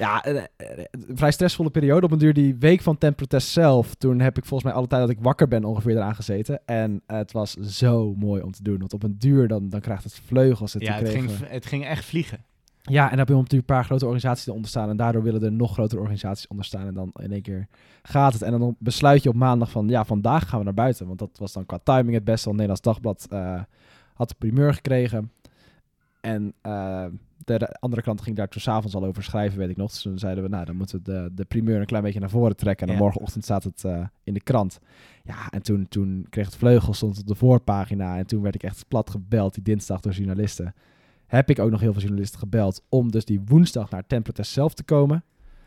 ja, een, een vrij stressvolle periode. Op een duur die week van Ten Protest zelf. Toen heb ik volgens mij alle tijd dat ik wakker ben ongeveer eraan gezeten. En het was zo mooi om te doen. Want op een duur dan, dan krijgt het vleugels. ja, het ging, het ging echt vliegen. Ja, en dan heb je op een paar grote organisaties eronder staan. En daardoor willen er nog grotere organisaties onder staan. En dan in één keer gaat het. En dan besluit je op maandag van, ja, vandaag gaan we naar buiten. Want dat was dan qua timing het beste. Want Nederlands Dagblad uh, had de primeur gekregen. En uh, de andere kant ging daar toen s'avonds al over schrijven, weet ik nog. Dus toen zeiden we, nou, dan moeten we de, de primeur een klein beetje naar voren trekken. En dan Ja. morgenochtend staat het uh, in de krant. Ja, en toen, toen kreeg het vleugel, stond op de voorpagina. En toen werd ik echt plat gebeld die dinsdag door journalisten. Heb ik ook nog heel veel journalisten gebeld om dus die woensdag naar Temprotest zelf te komen.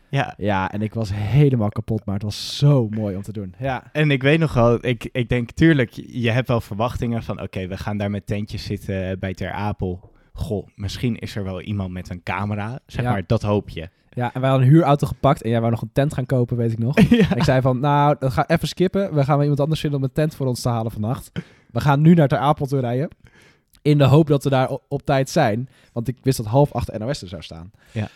Ja. Ja, en ik was helemaal kapot, maar het was zo mooi om te doen. Ja, En ik weet nog wel, ik, ik denk, tuurlijk, je hebt wel verwachtingen van, oké, we gaan daar met tentjes zitten bij Ter Apel. Goh, misschien is er wel iemand met een camera, zeg Ja. maar, dat hoop je. ja, en wij hadden een huurauto gepakt en jij wou nog een tent gaan kopen, weet ik nog. ja. Ik zei van, nou, dat ga even skippen. We gaan wel iemand anders vinden om een tent voor ons te halen vannacht. We gaan nu naar Ter Apel toe rijden. In de hoop dat we daar op, tijd zijn. Want ik wist dat half acht NOS er zou staan. Ja.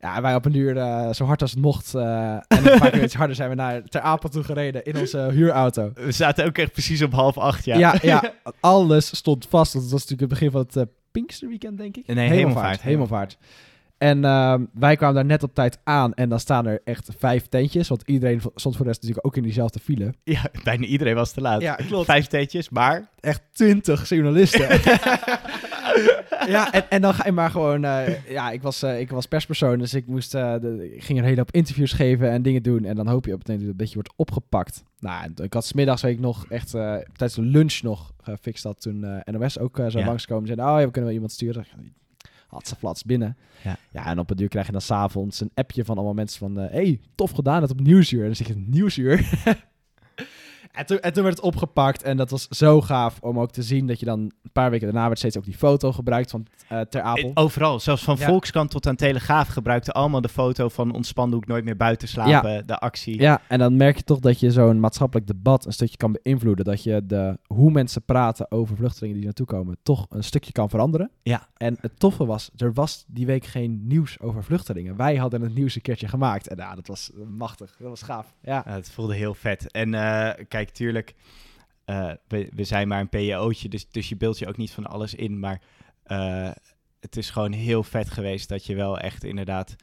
Ja, wij op een uur eh, zo hard als het mocht. eh, en een paar keer iets harder zijn we naar Ter Apel toe gereden in onze huurauto. We zaten ook echt precies op half acht, ja. Ja, ja, alles stond vast. Dat was natuurlijk het begin van het eh, Pinksterweekend, denk ik. Nee, Hemelvaart. Hemelvaart. En ehm, wij kwamen daar net op tijd aan. En dan staan er echt vijf tentjes. Want iedereen stond voor de rest natuurlijk ook in diezelfde file. Ja, bijna iedereen was te laat. Ja, klopt. Vijf tentjes, maar... Echt twintig journalisten. ja, en, en dan ga je maar gewoon... eh, ja, ik was, eh, ik was perspersoon. Dus ik, moest, eh, de, ik ging een hele hoop interviews geven en dingen doen. En dan hoop je op het einde dat het een beetje wordt opgepakt. Nou, en ik had smiddags weet ik nog echt... eh, tijdens de lunch nog gefixt dat toen eh, NOS ook zo Ja. langskomen. Zeiden, oh ja, we kunnen wel iemand sturen. Flats binnen. Ja. ja, en op een duur krijg je dan s'avonds een appje van allemaal mensen van... eh, hey, tof gedaan, het op Nieuwsuur. En dan zeg je, Nieuwsuur? en, toen, en toen werd het opgepakt en dat was zo gaaf om ook te zien dat je dan... Een paar weken daarna werd steeds ook die foto gebruikt van eh, Ter Apel. Overal, zelfs van Ja. Volkskrant tot aan Telegraaf gebruikten allemaal de foto van ons spandoek nooit meer buiten slapen, de actie. Ja, en dan merk je toch dat je zo'n maatschappelijk debat een stukje kan beïnvloeden. Dat je de, hoe mensen praten over vluchtelingen die naartoe komen, toch een stukje kan veranderen. Ja. En het toffe was, er was die week geen nieuws over vluchtelingen. Wij hadden het nieuws een keertje gemaakt. En ja, dat was eh, machtig. Dat was gaaf. Ja, Ja, het voelde heel vet. En eh, kijk, tuurlijk, eh, we, we zijn maar een PO'tje, dus, dus je beeldt je ook niet van alles in. Maar eh, het is gewoon heel vet geweest dat je wel echt inderdaad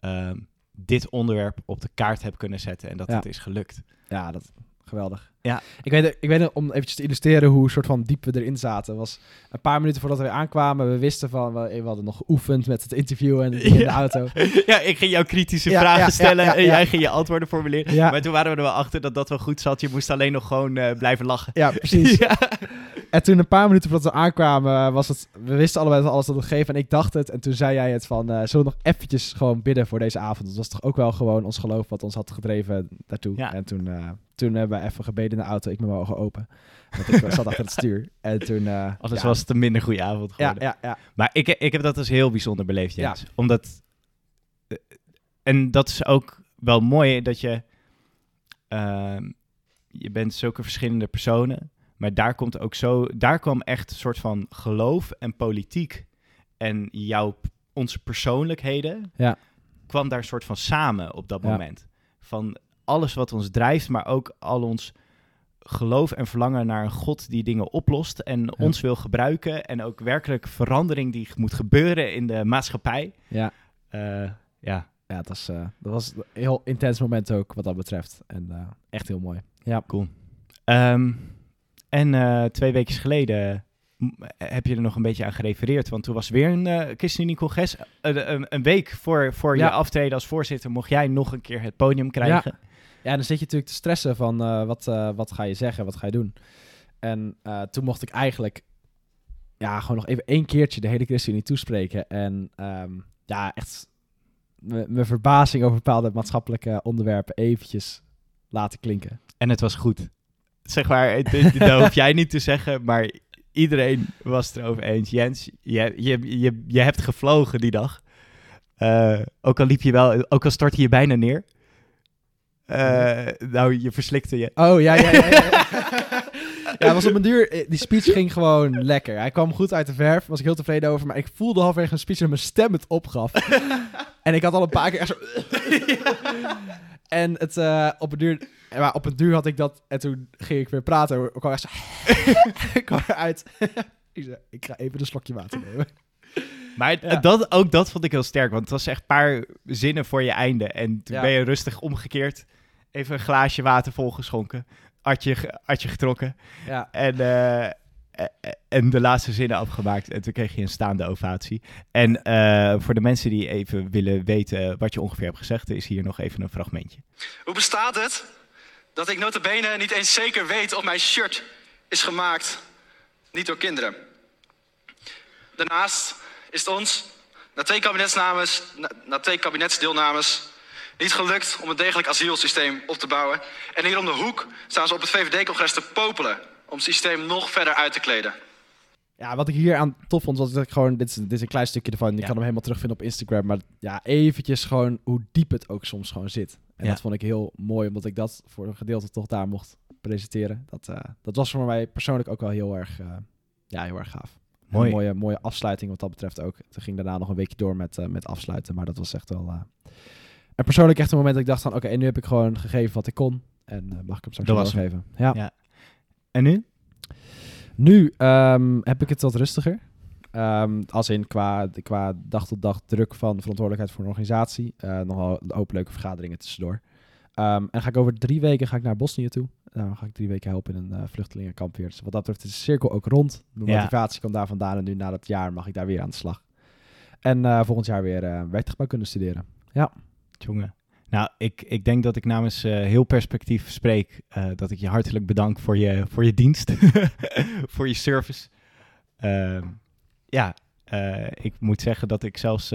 ehm, dit onderwerp op de kaart hebt kunnen zetten en dat Ja. het is gelukt. ja dat geweldig. Ja. Ik weet, ik weet om eventjes te illustreren hoe soort van diep we erin zaten. Was een paar minuten voordat we aankwamen, we wisten van, we, we hadden nog geoefend met het interview en in de auto. ja, ik ging jou kritische Ja, vragen ja, stellen en jij ging je antwoorden formuleren. Ja. Maar toen waren we er wel achter dat dat wel goed zat. Je moest alleen nog gewoon eh, blijven lachen. Ja, precies. Ja. En toen een paar minuten voordat we aankwamen, was het, we wisten allebei dat alles dat het geven. En ik dacht het. En toen zei jij het van, eh, zullen we nog eventjes gewoon bidden voor deze avond? Dat was toch ook wel gewoon ons geloof wat ons had gedreven daartoe. Ja. En toen, eh, toen hebben we even gebeden in de auto. Ik met mijn ogen open. Want ik zat achter het stuur. En toen... eh, Anders ja, was het een minder goede avond Ja, geworden. ja, ja. Maar ik, ik heb dat als heel bijzonder beleefd, Ja. Jens. Omdat eh, en dat is ook wel mooi dat je, ehm, je bent zulke verschillende personen, maar daar komt ook zo, daar kwam echt een soort van geloof en politiek en jouw, onze persoonlijkheden, Ja. kwam daar een soort van samen op dat Ja. moment. Van alles wat ons drijft, maar ook al ons geloof en verlangen naar een God die dingen oplost en ons wil gebruiken en ook werkelijk verandering die moet gebeuren in de maatschappij. Ja. Eh, ja, Ja, dat was, eh, dat was een heel intens moment ook wat dat betreft. En eh, echt heel mooi. Ja. cool. Ehm, en eh, twee weken geleden m- heb je er nog een beetje aan gerefereerd, want toen was weer een eh ChristenUnie-congres. Een- een, een week voor, voor Ja. je aftreden als voorzitter mocht jij nog een keer het podium krijgen. Ja, dan zit je natuurlijk te stressen van eh, wat, eh, wat ga je zeggen, wat ga je doen. En eh, toen mocht ik eigenlijk ja, gewoon nog even één keertje de hele ChristenUnie toespreken. En ehm, ja, echt mijn verbazing over bepaalde maatschappelijke onderwerpen eventjes laten klinken. En het was goed. Zeg maar, dat hoef jij niet te zeggen, maar iedereen was het erover eens. Jens, je, je, je, je hebt gevlogen die dag. Eh, ook al liep je wel, ook al stortte je bijna neer. Eh, nou, je verslikte je. Oh, ja, ja, ja. Ja, ja was op een duur... eh, Die speech ging gewoon lekker. Hij kwam goed uit de verf, was ik heel tevreden over. Maar ik voelde halverwege een speech dat mijn stem het opgaf. en ik had al een paar keer echt zo... en het, eh, op een duur... Maar op een duur had ik dat... En toen ging ik weer praten. Ik kwam echt zo... ik kwam eruit. ik zei, ik ga even een slokje water nemen. Maar Ja. dat, ook dat vond ik heel sterk, want het was echt een paar zinnen voor je einde. En toen Ja. ben je rustig omgekeerd, even een glaasje water volgeschonken, ge- hartje getrokken Ja, en, eh, eh, en de laatste zinnen afgemaakt. En toen kreeg je een staande ovatie. En eh, voor de mensen die even willen weten wat je ongeveer hebt gezegd, is hier nog even een fragmentje. Hoe bestaat het dat ik notabene niet eens zeker weet of mijn shirt is gemaakt niet door kinderen? Daarnaast is het ons, na twee, kabinetsnames, na, na twee kabinetsdeelnames, niet gelukt om een degelijk asielsysteem op te bouwen. En hier om de hoek staan ze op het VVD-congres te popelen om het systeem nog verder uit te kleden. Ja, wat ik hier aan tof vond, was dat ik gewoon... Dit is, dit is een klein stukje ervan. Je Ja. kan hem helemaal terugvinden op Instagram. Maar ja, eventjes gewoon hoe diep het ook soms gewoon zit. En Ja. dat vond ik heel mooi, omdat ik dat voor een gedeelte toch daar mocht presenteren. Dat, eh, dat was voor mij persoonlijk ook wel heel erg, eh, ja, heel erg gaaf. Mooi. Een mooie, mooie afsluiting wat dat betreft ook. Toen ging daarna nog een weekje door met, eh, met afsluiten. Maar dat was echt wel... eh, en persoonlijk echt een moment dat ik dacht van... Oké, en nu heb ik gewoon gegeven wat ik kon. En eh, mag ik hem straks Dat wel was hem. geven. Ja. Ja. En nu? Nu ehm, heb ik het wat rustiger. Ehm, als in qua, qua dag tot dag druk van verantwoordelijkheid voor een organisatie. Eh nogal een hoop leuke vergaderingen tussendoor. Ehm, en ga ik over drie weken ga ik naar Bosnië toe. Nou, dan ga ik drie weken helpen in een eh, vluchtelingenkamp weer. Dus wat dat betreft is de cirkel ook rond. Mijn Ja. motivatie komt daar vandaan. En nu na dat jaar mag ik daar weer aan de slag. En eh, volgend jaar weer uh, kunnen studeren. Jongen. Nou, ik, ik denk dat ik namens eh, heel perspectief spreek. eh, dat ik je hartelijk bedank voor je, voor je dienst. voor je service. Ehm, ja, eh, ik moet zeggen dat ik zelfs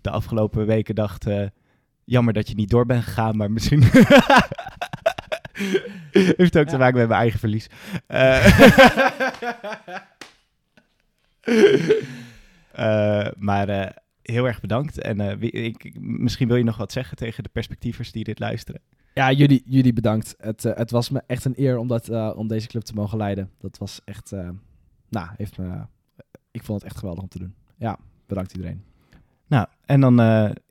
de afgelopen weken dacht... jammer dat je niet door bent gegaan, maar misschien... Heeft ook te maken met mijn eigen verlies. Maar heel erg bedankt. En eh, ik, misschien wil je nog wat zeggen tegen de perspectievers die dit luisteren. Ja, jullie, jullie bedankt. Het, eh, het was me echt een eer om, dat, eh, om deze club te mogen leiden. Dat was echt... nou, heeft me... ik vond het echt geweldig om te doen. Ja, bedankt iedereen. Nou, en dan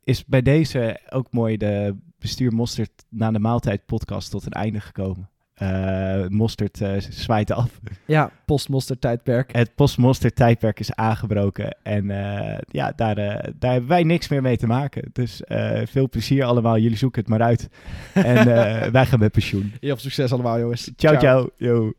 is bij deze ook mooi de Bestuur Mosterd na de maaltijd podcast tot een einde gekomen. Eh Mosterd eh, zwaait af. Ja, postmonster tijdperk. Het post-Mosterd tijdperk is aangebroken. En eh, ja, daar, eh, daar hebben wij niks meer mee te maken. Dus eh, veel plezier allemaal. Jullie zoeken het maar uit. En eh, wij gaan met pensioen. Heel veel succes allemaal, jongens. Ciao, ciao. Yo.